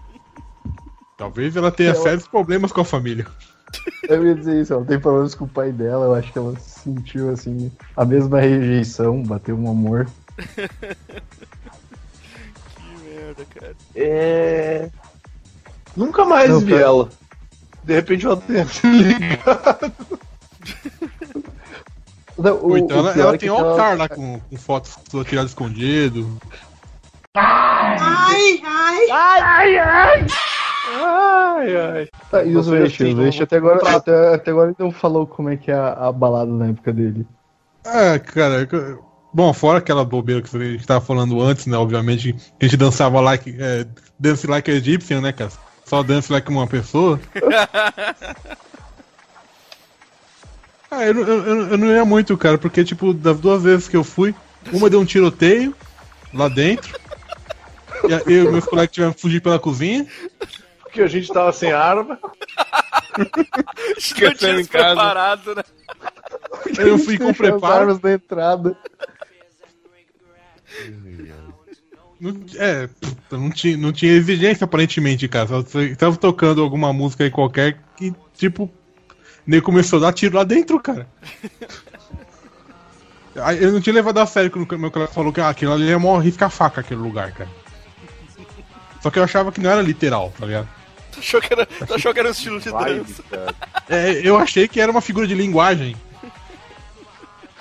Talvez ela tenha Eu- sérios problemas com a família. *laughs* Eu ia dizer isso, ela tem problemas com o pai dela, eu acho que ela sentiu assim a mesma rejeição, bateu um amor. *laughs* Que merda, cara. É. Nunca mais Não, vi cara. ela. De repente ela tenha se ligado. Não, o- então o ela, ela é tem um ela- altar lá com, com fotos tiradas escondido. Ai, ai. Tá, e os Você Veixe? assim, Os Veixe vamos- até agora, até, até agora ele não falou como é que é a, a balada na época dele. Ah, cara. Bom, fora aquela bobeira que a gente tava falando antes, né? Obviamente, que a gente dançava like. É, dance like a Egyptian, né, cara? Só dance like uma pessoa. *laughs* ah, eu, não- eu, eu, não ia muito, cara, porque, tipo, das duas vezes que eu fui, uma deu um tiroteio lá dentro. E a- eu e meus colegas tivemos que fugir pela cozinha. Porque a gente tava sem arma. *laughs* Tinha em casa. preparado, né? Aí eu fui com preparo. armas na entrada. Não, é, puta, não tinha, não tinha exigência aparentemente, cara. Tava tocando alguma música aí qualquer que, tipo, nem começou a dar tiro lá dentro, cara. *laughs* Eu não tinha levado a sério quando o meu colega falou que ah, aquilo ali é mó risca a faca aquele lugar, cara. Só que eu achava que não era literal, tá ligado? Tu achou que era, tu achou que era um estilo de dança. É, eu achei que era uma figura de linguagem.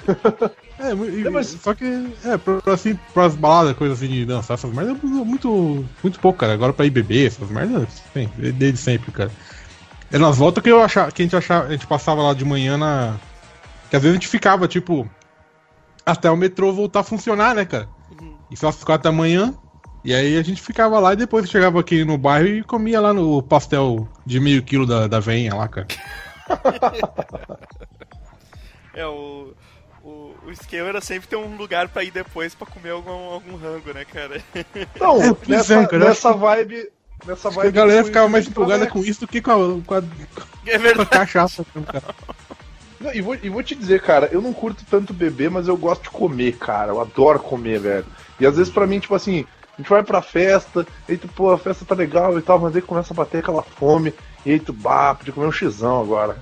*laughs* É, e- mas- só que, é, pra, pra, assim, pras baladas, coisas assim de dançar, essas merdas, muito, muito pouco, cara. Agora pra ir beber, essas merdas, sim, desde sempre, cara. É nas voltas que eu achava, que a gente achava, a gente passava lá de manhã na. Que às vezes a gente ficava, tipo, até o metrô voltar a funcionar, né, cara? E só às quatro da manhã, E aí a gente ficava lá e depois chegava aqui no bairro e comia lá no pastel de meio quilo da, da veinha lá, cara. *laughs* É, o, o, o esquema era sempre ter um lugar pra ir depois pra comer algum, algum rango, né, cara? Não, É, nessa, é, nessa vibe. Nessa Acho vibe a galera ficava mais empolgada pra- com isso do que com a, com a, É com a cachaça. Não, e, vou, e vou te dizer, cara, eu não curto tanto beber, mas eu gosto de comer, cara. Eu adoro comer, velho. E às vezes pra mim, tipo assim, a gente vai pra festa, e tu, pô, a festa tá legal e tal, mas aí começa a bater aquela fome, e aí tu, bah, podia comer um xizão agora.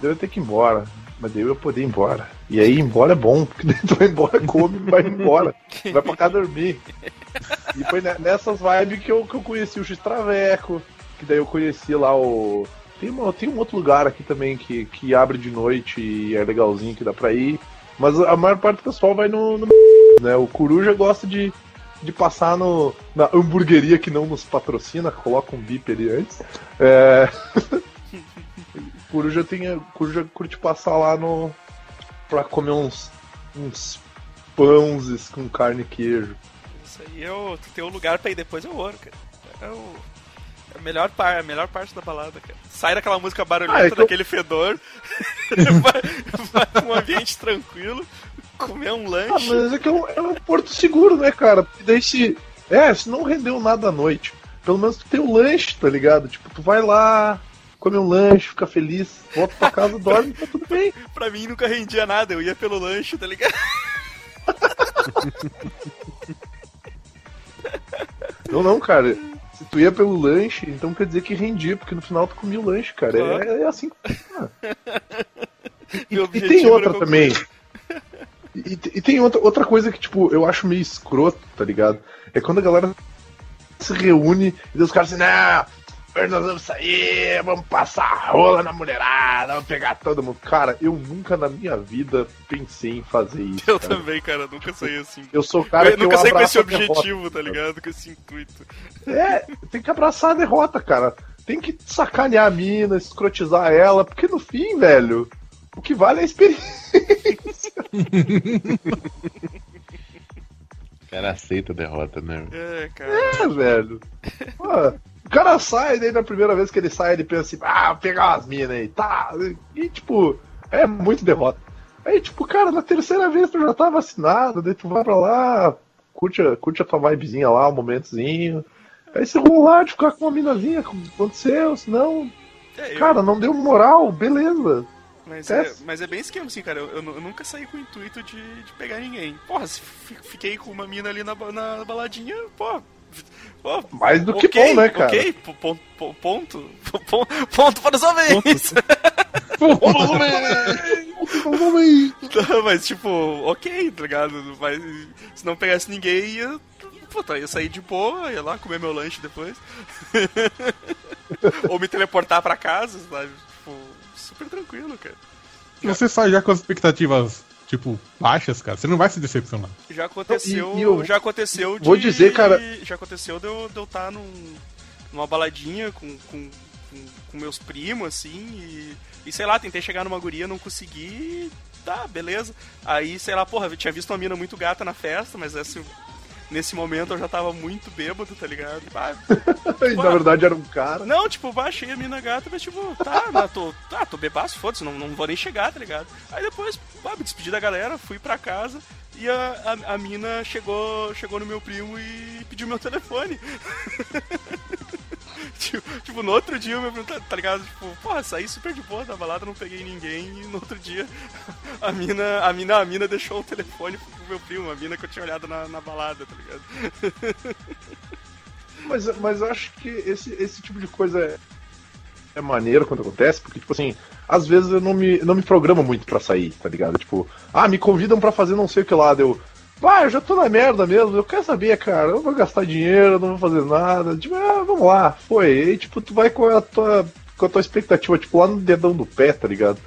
Daí eu ia ter que ir embora. Mas daí eu ia poder ir embora. E aí ir embora é bom, porque daí tu vai embora, come vai embora. Vai pra cá dormir. E foi ne- nessas vibes que eu, que eu conheci o X-Traveco, que daí eu conheci lá o. Tem, uma- tem um outro lugar aqui também que, que abre de noite e é legalzinho que dá pra ir. Mas a maior parte do pessoal vai no. no *laughs* né? O Coruja gosta de, de passar no, na hamburgueria que não nos patrocina, coloca um bip ali antes. É. *laughs* Coruja tem. Coruja curte passar lá no. pra comer uns. uns pães com carne e queijo. Isso aí o. Tu tem um lugar pra ir depois é o ouro, cara. É o. é A melhor, par, a melhor parte da balada, cara. Sai daquela música barulhenta, Ah, que eu- daquele fedor, *laughs* vai, vai pra um ambiente tranquilo, comer um Ah, lanche. mas é que é um, é um porto seguro, né, cara? Porque daí se. É, se não rendeu nada à noite, pelo menos tu tem o lanche, tá ligado? Tipo, tu vai lá, come um lanche, fica feliz, volta pra casa, *laughs* dorme, tá tudo bem. Pra mim nunca rendia nada, eu ia pelo lanche, tá ligado? *laughs* Não, não, cara. Se tu ia pelo lanche, então quer dizer que rendia, porque no final tu comia o lanche, cara. Claro. É, é assim que funciona. *laughs* E, e tem outra também. E, e tem outra, outra coisa que, tipo, eu acho meio escroto, tá ligado? É quando a galera se reúne e os caras assim, não, hoje nós vamos sair, vamos passar a rola na mulherada, vamos pegar todo mundo. Cara, eu nunca na minha vida pensei em fazer isso. Eu cara. também, cara, nunca saí assim. Eu sou o cara eu que nunca eu saí com esse a derrota. objetivo, tá ligado? Com esse intuito. É, tem que abraçar a derrota, cara. Tem que sacanear a mina, escrotizar ela, porque no fim, velho, o que vale é a experiência. *laughs* O cara aceita a derrota, né? É, cara. É, velho. Pô, o cara sai, daí na primeira vez que ele sai, ele pensa assim, ah, vou pegar umas minas aí, tá. E tipo, é muito derrota. Aí, tipo, cara, na terceira vez tu já tá vacinado, daí tu vai pra lá, curte, a- curte a tua vibezinha lá, um momentozinho. Aí se rolar de ficar com uma minazinha, como aconteceu, senão, É, eu- cara, não deu moral, beleza. Mas É. mas é bem esquema, assim, cara. Eu, eu eu nunca saí com o intuito de, de pegar ninguém. Porra, se fi- fiquei com uma mina ali na, na baladinha, pô. Pô Mais do que ok, bom, né, cara? Ok, po- pon- po- ponto. Po- Ponto para os homens! Não, mas tipo, ok, tá ligado? Mas se não pegasse ninguém, ia. Puta, ia sair de boa, ia lá comer meu lanche depois. *laughs* Ou me teleportar pra casa, sabe? Tipo, super tranquilo, cara. Você sai já com as expectativas, tipo, baixas, cara, você não vai se decepcionar. Já aconteceu. E- e eu- já aconteceu de. vou dizer, cara- Já aconteceu de eu estar tá num, numa baladinha com, com, com, com meus primos, assim, e, e sei lá, tentei chegar numa guria, não consegui. Tá, beleza. Aí, sei lá, porra, eu tinha visto uma mina muito gata na festa, mas esse, nesse momento eu já tava muito bêbado, tá ligado? Ah, *laughs* E, na verdade era um cara. não, tipo, baixei a mina gata, mas tipo, tá, não, tô, tá, tô bebaço, foda-se, não, não vou nem chegar, tá ligado? Aí depois, pá, me despedi da galera, fui pra casa e a, a, a mina chegou, chegou no meu primo e pediu meu telefone. *laughs* tipo, tipo, no outro dia, meu primo, tá, ligado? Tipo, porra, saí super de boa da balada, não peguei ninguém e no outro dia a mina, a mina, a mina deixou o telefone pro meu primo, a mina que eu tinha olhado na, na balada, tá ligado? Mas, mas eu acho que esse, esse tipo de coisa é, é maneiro quando acontece, porque, tipo assim, às vezes eu não me, não me programo muito pra sair, tá ligado? Tipo, ah, me convidam pra fazer não sei o que lá, deu. Ah, eu já tô na merda mesmo, eu quero saber, cara, eu não vou gastar dinheiro, não vou fazer nada. Tipo, ah, vamos lá, foi. E tipo, tu vai com a tua, com a tua expectativa, tipo, lá no dedão do pé, tá ligado?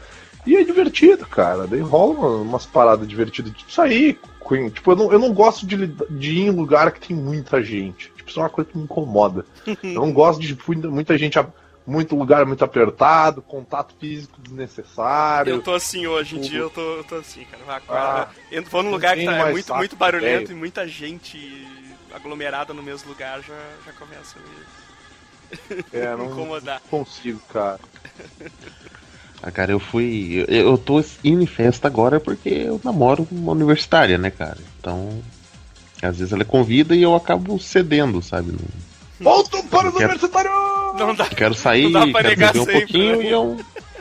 E é divertido, cara. Daí rola uma- umas paradas divertidas de sair. com- Tipo, eu não, eu não gosto de, de ir em lugar que tem muita gente. Tipo, isso é uma coisa que me incomoda. *laughs* Eu não gosto de muita gente, a- muito lugar muito apertado, contato físico desnecessário. Eu tô assim hoje em dia, eu tô, eu tô assim, cara. Ah, eu vou num lugar que tá é muito, muito barulhento velho. e muita gente aglomerada no mesmo lugar já, já começa a me É, *laughs* não incomodar. consigo, cara. Ah, cara, eu fui. Eu, eu tô indo em festa agora porque eu namoro uma universitária, né, cara? Então. Às vezes ela convida e eu acabo cedendo, sabe? Não, Volto para o Quero- universitário! Não dá. eu quero sair, Não dá pra quero negar beber um sempre, pouquinho né? e eu.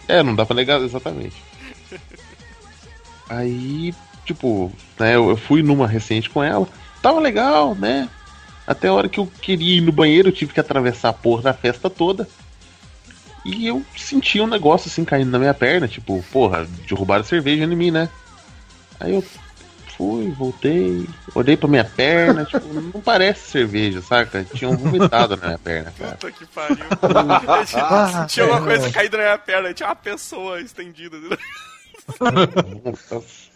É, não dá pra negar, exatamente. Aí, tipo, né, eu, eu fui numa recente com ela, tava legal, né? Até a hora que eu queria ir no banheiro, eu tive que atravessar a porra da festa toda. E eu senti um negócio assim caindo na minha perna, tipo, porra, derrubaram cerveja em mim, né? Aí eu fui, voltei, olhei pra minha perna, *laughs* tipo, não parece cerveja, saca? Tinha um vomitado na minha perna, cara. Puta que pariu. Ah, *laughs* tinha uma é, coisa caída na minha perna, tinha uma pessoa estendida.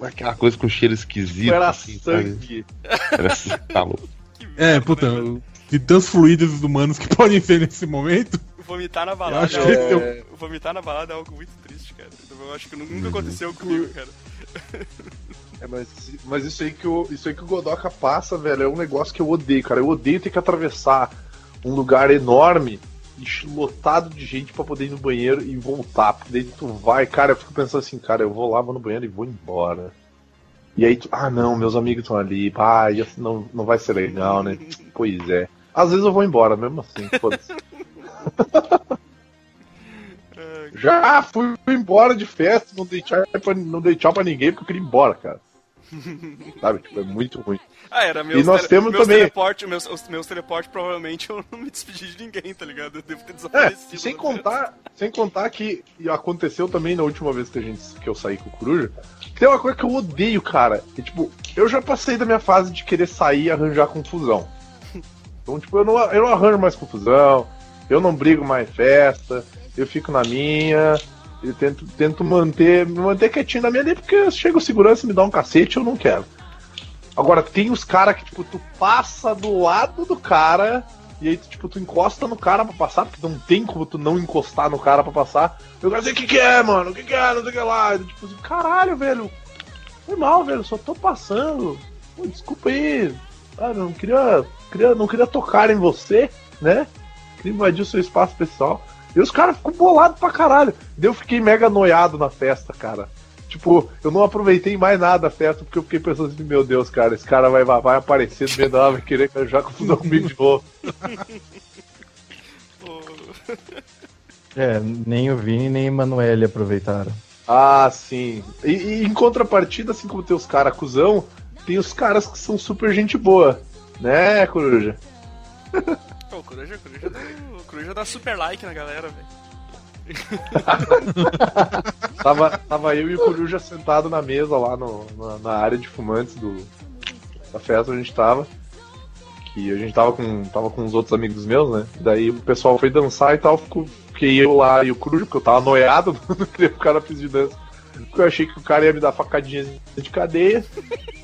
Aquela coisa com cheiro esquisito, Era assim, sabe? sangue. Era assim, tá louco. É, puta, né, de tantos fluidos humanos que *laughs* podem ser nesse momento. Vomitar na Eu balada acho é que algo... é- Vomitar na balada é algo muito triste, cara. Eu acho que nunca Uhum. aconteceu comigo, cara. É, mas, mas isso aí que o, isso aí que o Godoka passa, velho, é um negócio que eu odeio, cara. Eu odeio ter que atravessar um lugar enorme e lotado de gente pra poder ir no banheiro e voltar. Porque daí tu vai, cara, eu fico pensando assim, cara, eu vou lá, vou no banheiro e vou embora. E aí tu, ah não, meus amigos estão ali, ah, não, não vai ser legal, né? *laughs* Pois é. Às vezes eu vou embora, mesmo assim, foda-se. *laughs* Já fui embora de festa, não dei, tchau pra, não dei tchau pra ninguém porque eu queria ir embora, cara. *laughs* Sabe, tipo, é muito ruim. Ah, era meus, E nós temos meus também- teleporte, meus, os meus teleporte, provavelmente eu não me despedi de ninguém, tá ligado? Eu devo ter É, desaparecido. e sem né? contar, sem contar que aconteceu também na última vez que a gente que eu saí com o Coruja. Tem uma coisa que eu odeio, cara. Que, tipo, eu já passei da minha fase de querer sair e arranjar confusão. *laughs* Então, tipo, eu não, eu não arranjo mais confusão, eu não brigo mais festa, eu fico na minha, eu tento, tento manter, me manter quietinho na minha ali, porque chega o segurança e me dá um cacete, eu não quero. Agora, tem os caras que, tipo, tu passa do lado do cara e aí, tipo, tu encosta no cara pra passar, porque não tem como tu não encostar no cara pra passar. E o cara diz, o que que é, mano? O que que é? Não sei o que lá. E, tipo assim, caralho, velho. Foi mal, velho. Só tô passando. Pô, desculpa aí. Eu não queria, queria, não queria tocar em você, né? Queria invadir o seu espaço pessoal. E os caras ficam bolados pra caralho. Daí eu fiquei mega noiado na festa, cara. Tipo, eu não aproveitei mais nada da festa, porque eu fiquei pensando assim, meu Deus, cara, esse cara vai, vai aparecer no meio da vai querer já confusão comigo de novo. *laughs* É, nem o Vini nem a Emanuele aproveitaram. Ah, sim. E, e em contrapartida, assim como tem os caras cuzão, tem os caras que são super gente boa. Né, Coruja? *laughs* Pô, o Coruja, o Coruja, dá, o Coruja dá super like na galera, velho. *laughs* Tava, tava eu e o Coruja sentado na mesa lá no, na, na área de fumantes do, da festa onde a gente tava. Que a gente tava com, tava com os outros amigos meus, né? Daí o pessoal foi dançar e tal, fiquei eu lá e o Coruja, porque eu tava noiado, *laughs* não queria ficar na de dança. Porque eu achei que o cara ia me dar facadinhas de cadeia.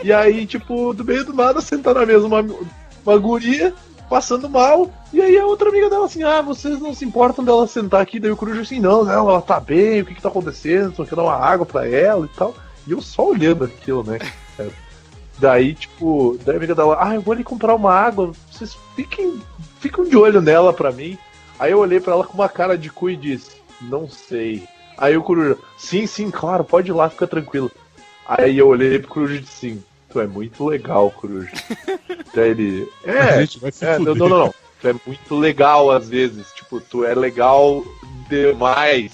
E aí, tipo, do meio do nada, sentar na mesa uma, uma guria passando mal. E aí a outra amiga dela assim, ah, vocês não se importam dela sentar aqui? Daí o Coruja assim, não, não, ela tá bem, o que que tá acontecendo? Só quer dar uma água pra ela e tal. E eu só olhando aquilo, né? Daí, tipo, daí a amiga dela, ah, eu vou ali comprar uma água, vocês fiquem, fiquem de olho nela pra mim. Aí eu olhei pra ela com uma cara de cu e disse, não sei. Aí o Coruja, sim, sim, claro, pode ir lá, fica tranquilo. Aí eu olhei pro Coruja e disse assim, tu é muito legal, Coruja. *laughs* Daí ele, A é, gente vai se é, não, não, não. Tu é muito legal às vezes. Tipo, tu é legal demais.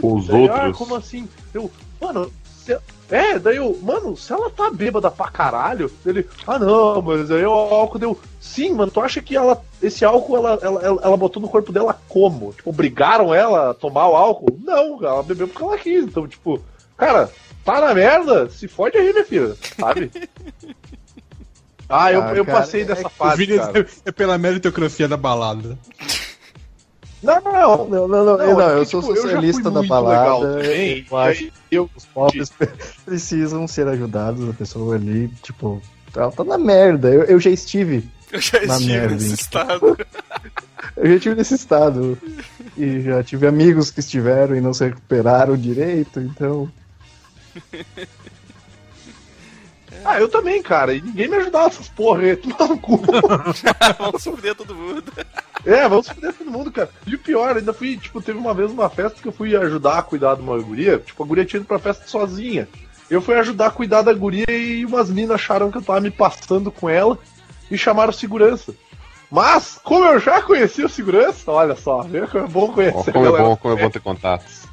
Com os Daí, Ah, outros. como assim? Eu, mano, se- é, daí eu, mano, se ela tá bêbada pra caralho, ele, ah não, mas aí o álcool deu. Sim, mano, tu acha que ela, esse álcool ela, ela, ela, ela botou no corpo dela como? Tipo, obrigaram ela a tomar o álcool? Não, ela bebeu porque ela quis. Então, tipo, cara, tá na merda? Se fode aí, minha filha, sabe? *laughs* Ah, eu, Ah, eu cara, passei é dessa O fase, Vini cara. é pela meritocracia da balada. Não, não, não. Não, não, não, Não, não, é eu sou tipo, eu fui socialista da muito legal balada. também, eu acho eu- Os pobres *laughs* precisam ser ajudados, a pessoa ali, tipo, ela tá na merda. Eu, eu já estive, Eu já Na estive merda, nesse estado. *laughs* eu já estive nesse estado. E já tive amigos que estiveram e não se recuperaram direito, então. Ah, eu também, cara. E ninguém me ajudava essas porra aí. Toma no cu. *laughs* Vamos fuder todo mundo. É, vamos foder todo mundo, cara. E o pior, ainda fui, tipo, teve uma vez uma festa que eu fui ajudar a cuidar de uma guria. Tipo, a guria tinha ido pra festa sozinha. Eu fui ajudar a cuidar da guria e umas minas acharam que eu tava me passando com ela e chamaram segurança. Mas, como eu já conhecia o segurança, olha só, vê como é bom conhecer como a é bom, como é bom ter contatos.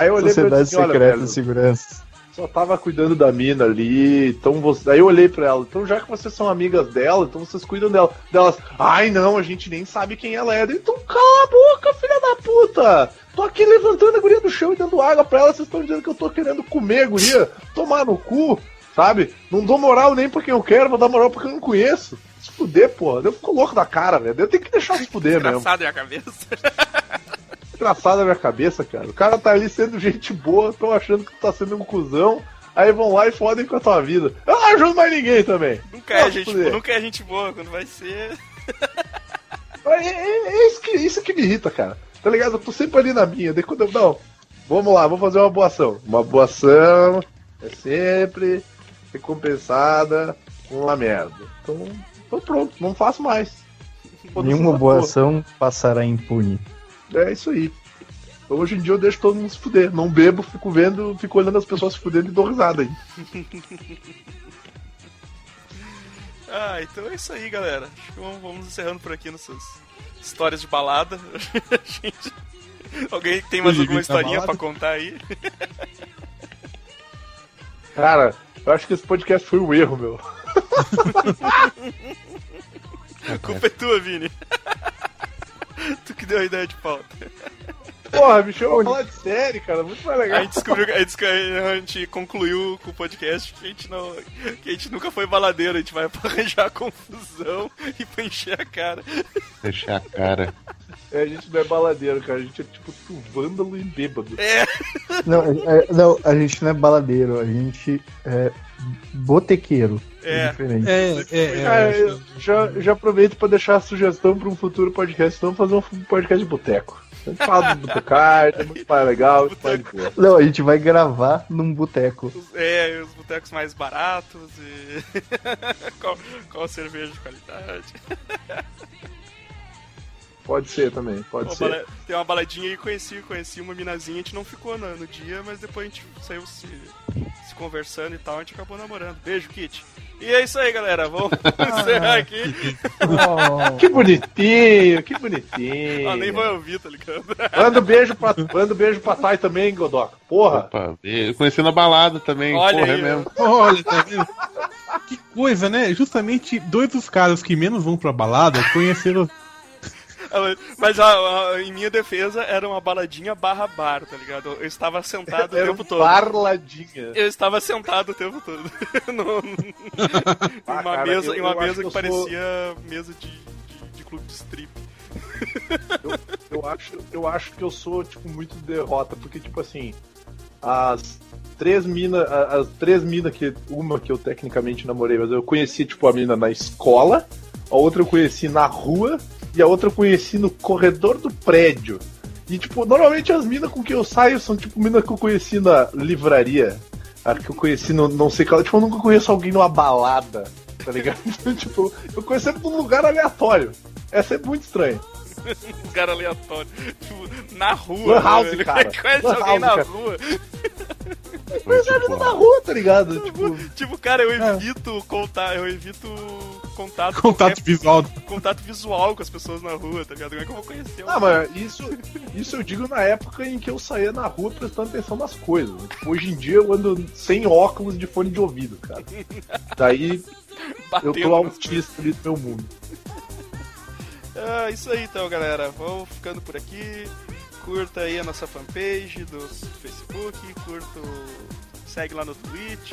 Aí eu olhei pra ele Sociedade assim, Secreta velho, de Segurança. só tava cuidando da mina ali, então você... Aí eu olhei pra ela, então já que vocês são amigas dela, então vocês cuidam dela. Delas, ai não, a gente nem sabe quem ela é. Então cala a boca, filha da puta! Tô aqui levantando a guria do chão e dando água pra ela, vocês estão dizendo que eu tô querendo comer a guria, tomar no cu, sabe? Não dou moral nem pra quem eu quero, vou dar moral pra quem eu não conheço. Se fuder, porra. Eu fico louco da cara, velho. Eu tenho que deixar se fuder mesmo. Engraçado é a cabeça. *laughs* Engraçado na minha cabeça, cara. O cara tá ali sendo gente boa, tão achando que tu tá sendo um cuzão. Aí vão lá e fodem com a tua vida. Eu não ajudo mais ninguém também. Nunca é, gente, nunca é gente boa, quando vai ser. É, é- é isso, que, isso que me irrita, cara. Tá ligado? Eu tô sempre ali na minha. Daí quando eu. Não, vamos lá, vamos fazer uma boa ação. Uma boa ação é sempre recompensada com uma merda. Então, então pronto, não faço mais. Nenhuma boa porra. ação passará impune. É isso aí. Então, hoje em dia eu deixo todo mundo se fuder. Não bebo, fico vendo, fico olhando as pessoas se fudendo e dou risada aí. *laughs* Ah, então é isso aí, galera. Acho que vamos, vamos encerrando por aqui nossas histórias de balada. *laughs* Gente, alguém tem mais alguma historinha pra balada? contar aí? *laughs* Cara, eu acho que esse podcast foi um erro, meu. A culpa é tua, Vini. *laughs* tu que deu a ideia de pauta. Porra, me chama pra falar de série, cara. Muito mais A legal. gente descobriu, a gente, a gente concluiu com o podcast que a gente não. que a gente nunca foi baladeiro, a gente vai pra arranjar confusão e pra encher a cara. Fechar a cara. É, a gente não é baladeiro, cara. A gente é tipo tu vândalo e bêbado. É, Não, é- não, a gente não é baladeiro, a gente é botequeiro. É. diferente. É, é, é. Eu já, já aproveito pra deixar a sugestão pra um futuro podcast. Vamos fazer um podcast de boteco. A gente fala do botecard, é muito mais legal, muito mais. Não, a gente vai gravar num boteco. é, os botecos mais baratos e. *laughs* qual, qual cerveja de qualidade. *laughs* Pode ser também, pode Uma ser. bala- Tem uma baladinha aí, conheci, conheci uma minazinha, a gente não ficou no, no dia, mas depois a gente saiu se, se conversando e tal, a gente acabou namorando. Beijo, Kit. E é isso aí, galera. Vamos *laughs* *laughs* encerrar aqui. Que bonitinho, que bonitinho. Ah, nem vai ouvir, tá ligado? Manda um beijo pra, manda um beijo pra Thay também, Godoka. Porra. Opa, eu conheci na balada também. Olha Porra, aí, é mesmo. Olha, tá vendo? Que coisa, né? Justamente dois dos caras que menos vão pra balada conheceram. Mas ó, ó, em minha defesa era uma baladinha barra bar, tá ligado? Eu estava sentado o Era um tempo todo. barladinha. Eu estava sentado o tempo todo. *laughs* No- em Ah, uma cara, mesa, eu- em uma eu mesa que que, eu sou- parecia mesa de, de, de clube de strip. *laughs* Eu acho, eu acho que eu sou, tipo, muito derrota, porque, tipo assim, as três minas, as três minas que, uma que eu tecnicamente namorei, mas eu conheci, tipo, a mina na escola, a outra eu conheci na rua, e a outra eu conheci no corredor do prédio. E, tipo, normalmente as minas com que eu saio são, tipo, minas que eu conheci na livraria, a que eu conheci no não sei qual, tipo, eu nunca conheço alguém numa balada, tá ligado? *laughs* tipo, eu conheço sempre num lugar aleatório. É sempre muito estranho. Um *laughs* lugar aleatório. Tipo, na rua. Lan house, né, cara. *laughs* Conhece Lan alguém house, na cara. rua. Mas é a mina na rua, tá ligado? *laughs* Tipo, Tipo, cara, eu evito contar, eu evito contato, Contato qualquer- visual. contato visual com as pessoas na rua, tá ligado? Como é que eu vou conhecer? ah, mas isso, isso eu digo na época em que eu saía na rua prestando atenção nas coisas. Tipo, hoje em dia eu ando sem óculos de fone de ouvido, cara. Daí *laughs* eu tô autista ali do meu mundo. Ah, isso aí então, galera. Vamos ficando por aqui. Curta aí a nossa fanpage do Facebook, curta o... segue lá no Twitch.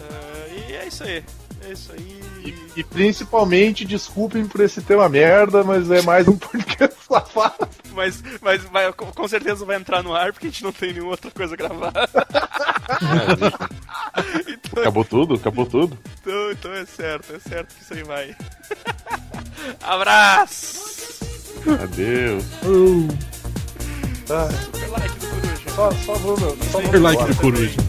Ah, e é isso aí. É isso aí. E, e principalmente, desculpem por esse tema merda, mas é mais um *laughs* podcast safado. Mas, mas vai- com com certeza vai entrar no ar porque a gente não tem nenhuma outra coisa gravada. então, Acabou tudo? Acabou tudo? então, então é certo, é certo que isso aí vai. *laughs* Abraço! Adeus. Ah, Super like do Coruja. só, só vou, meu. Só Super like do coruja.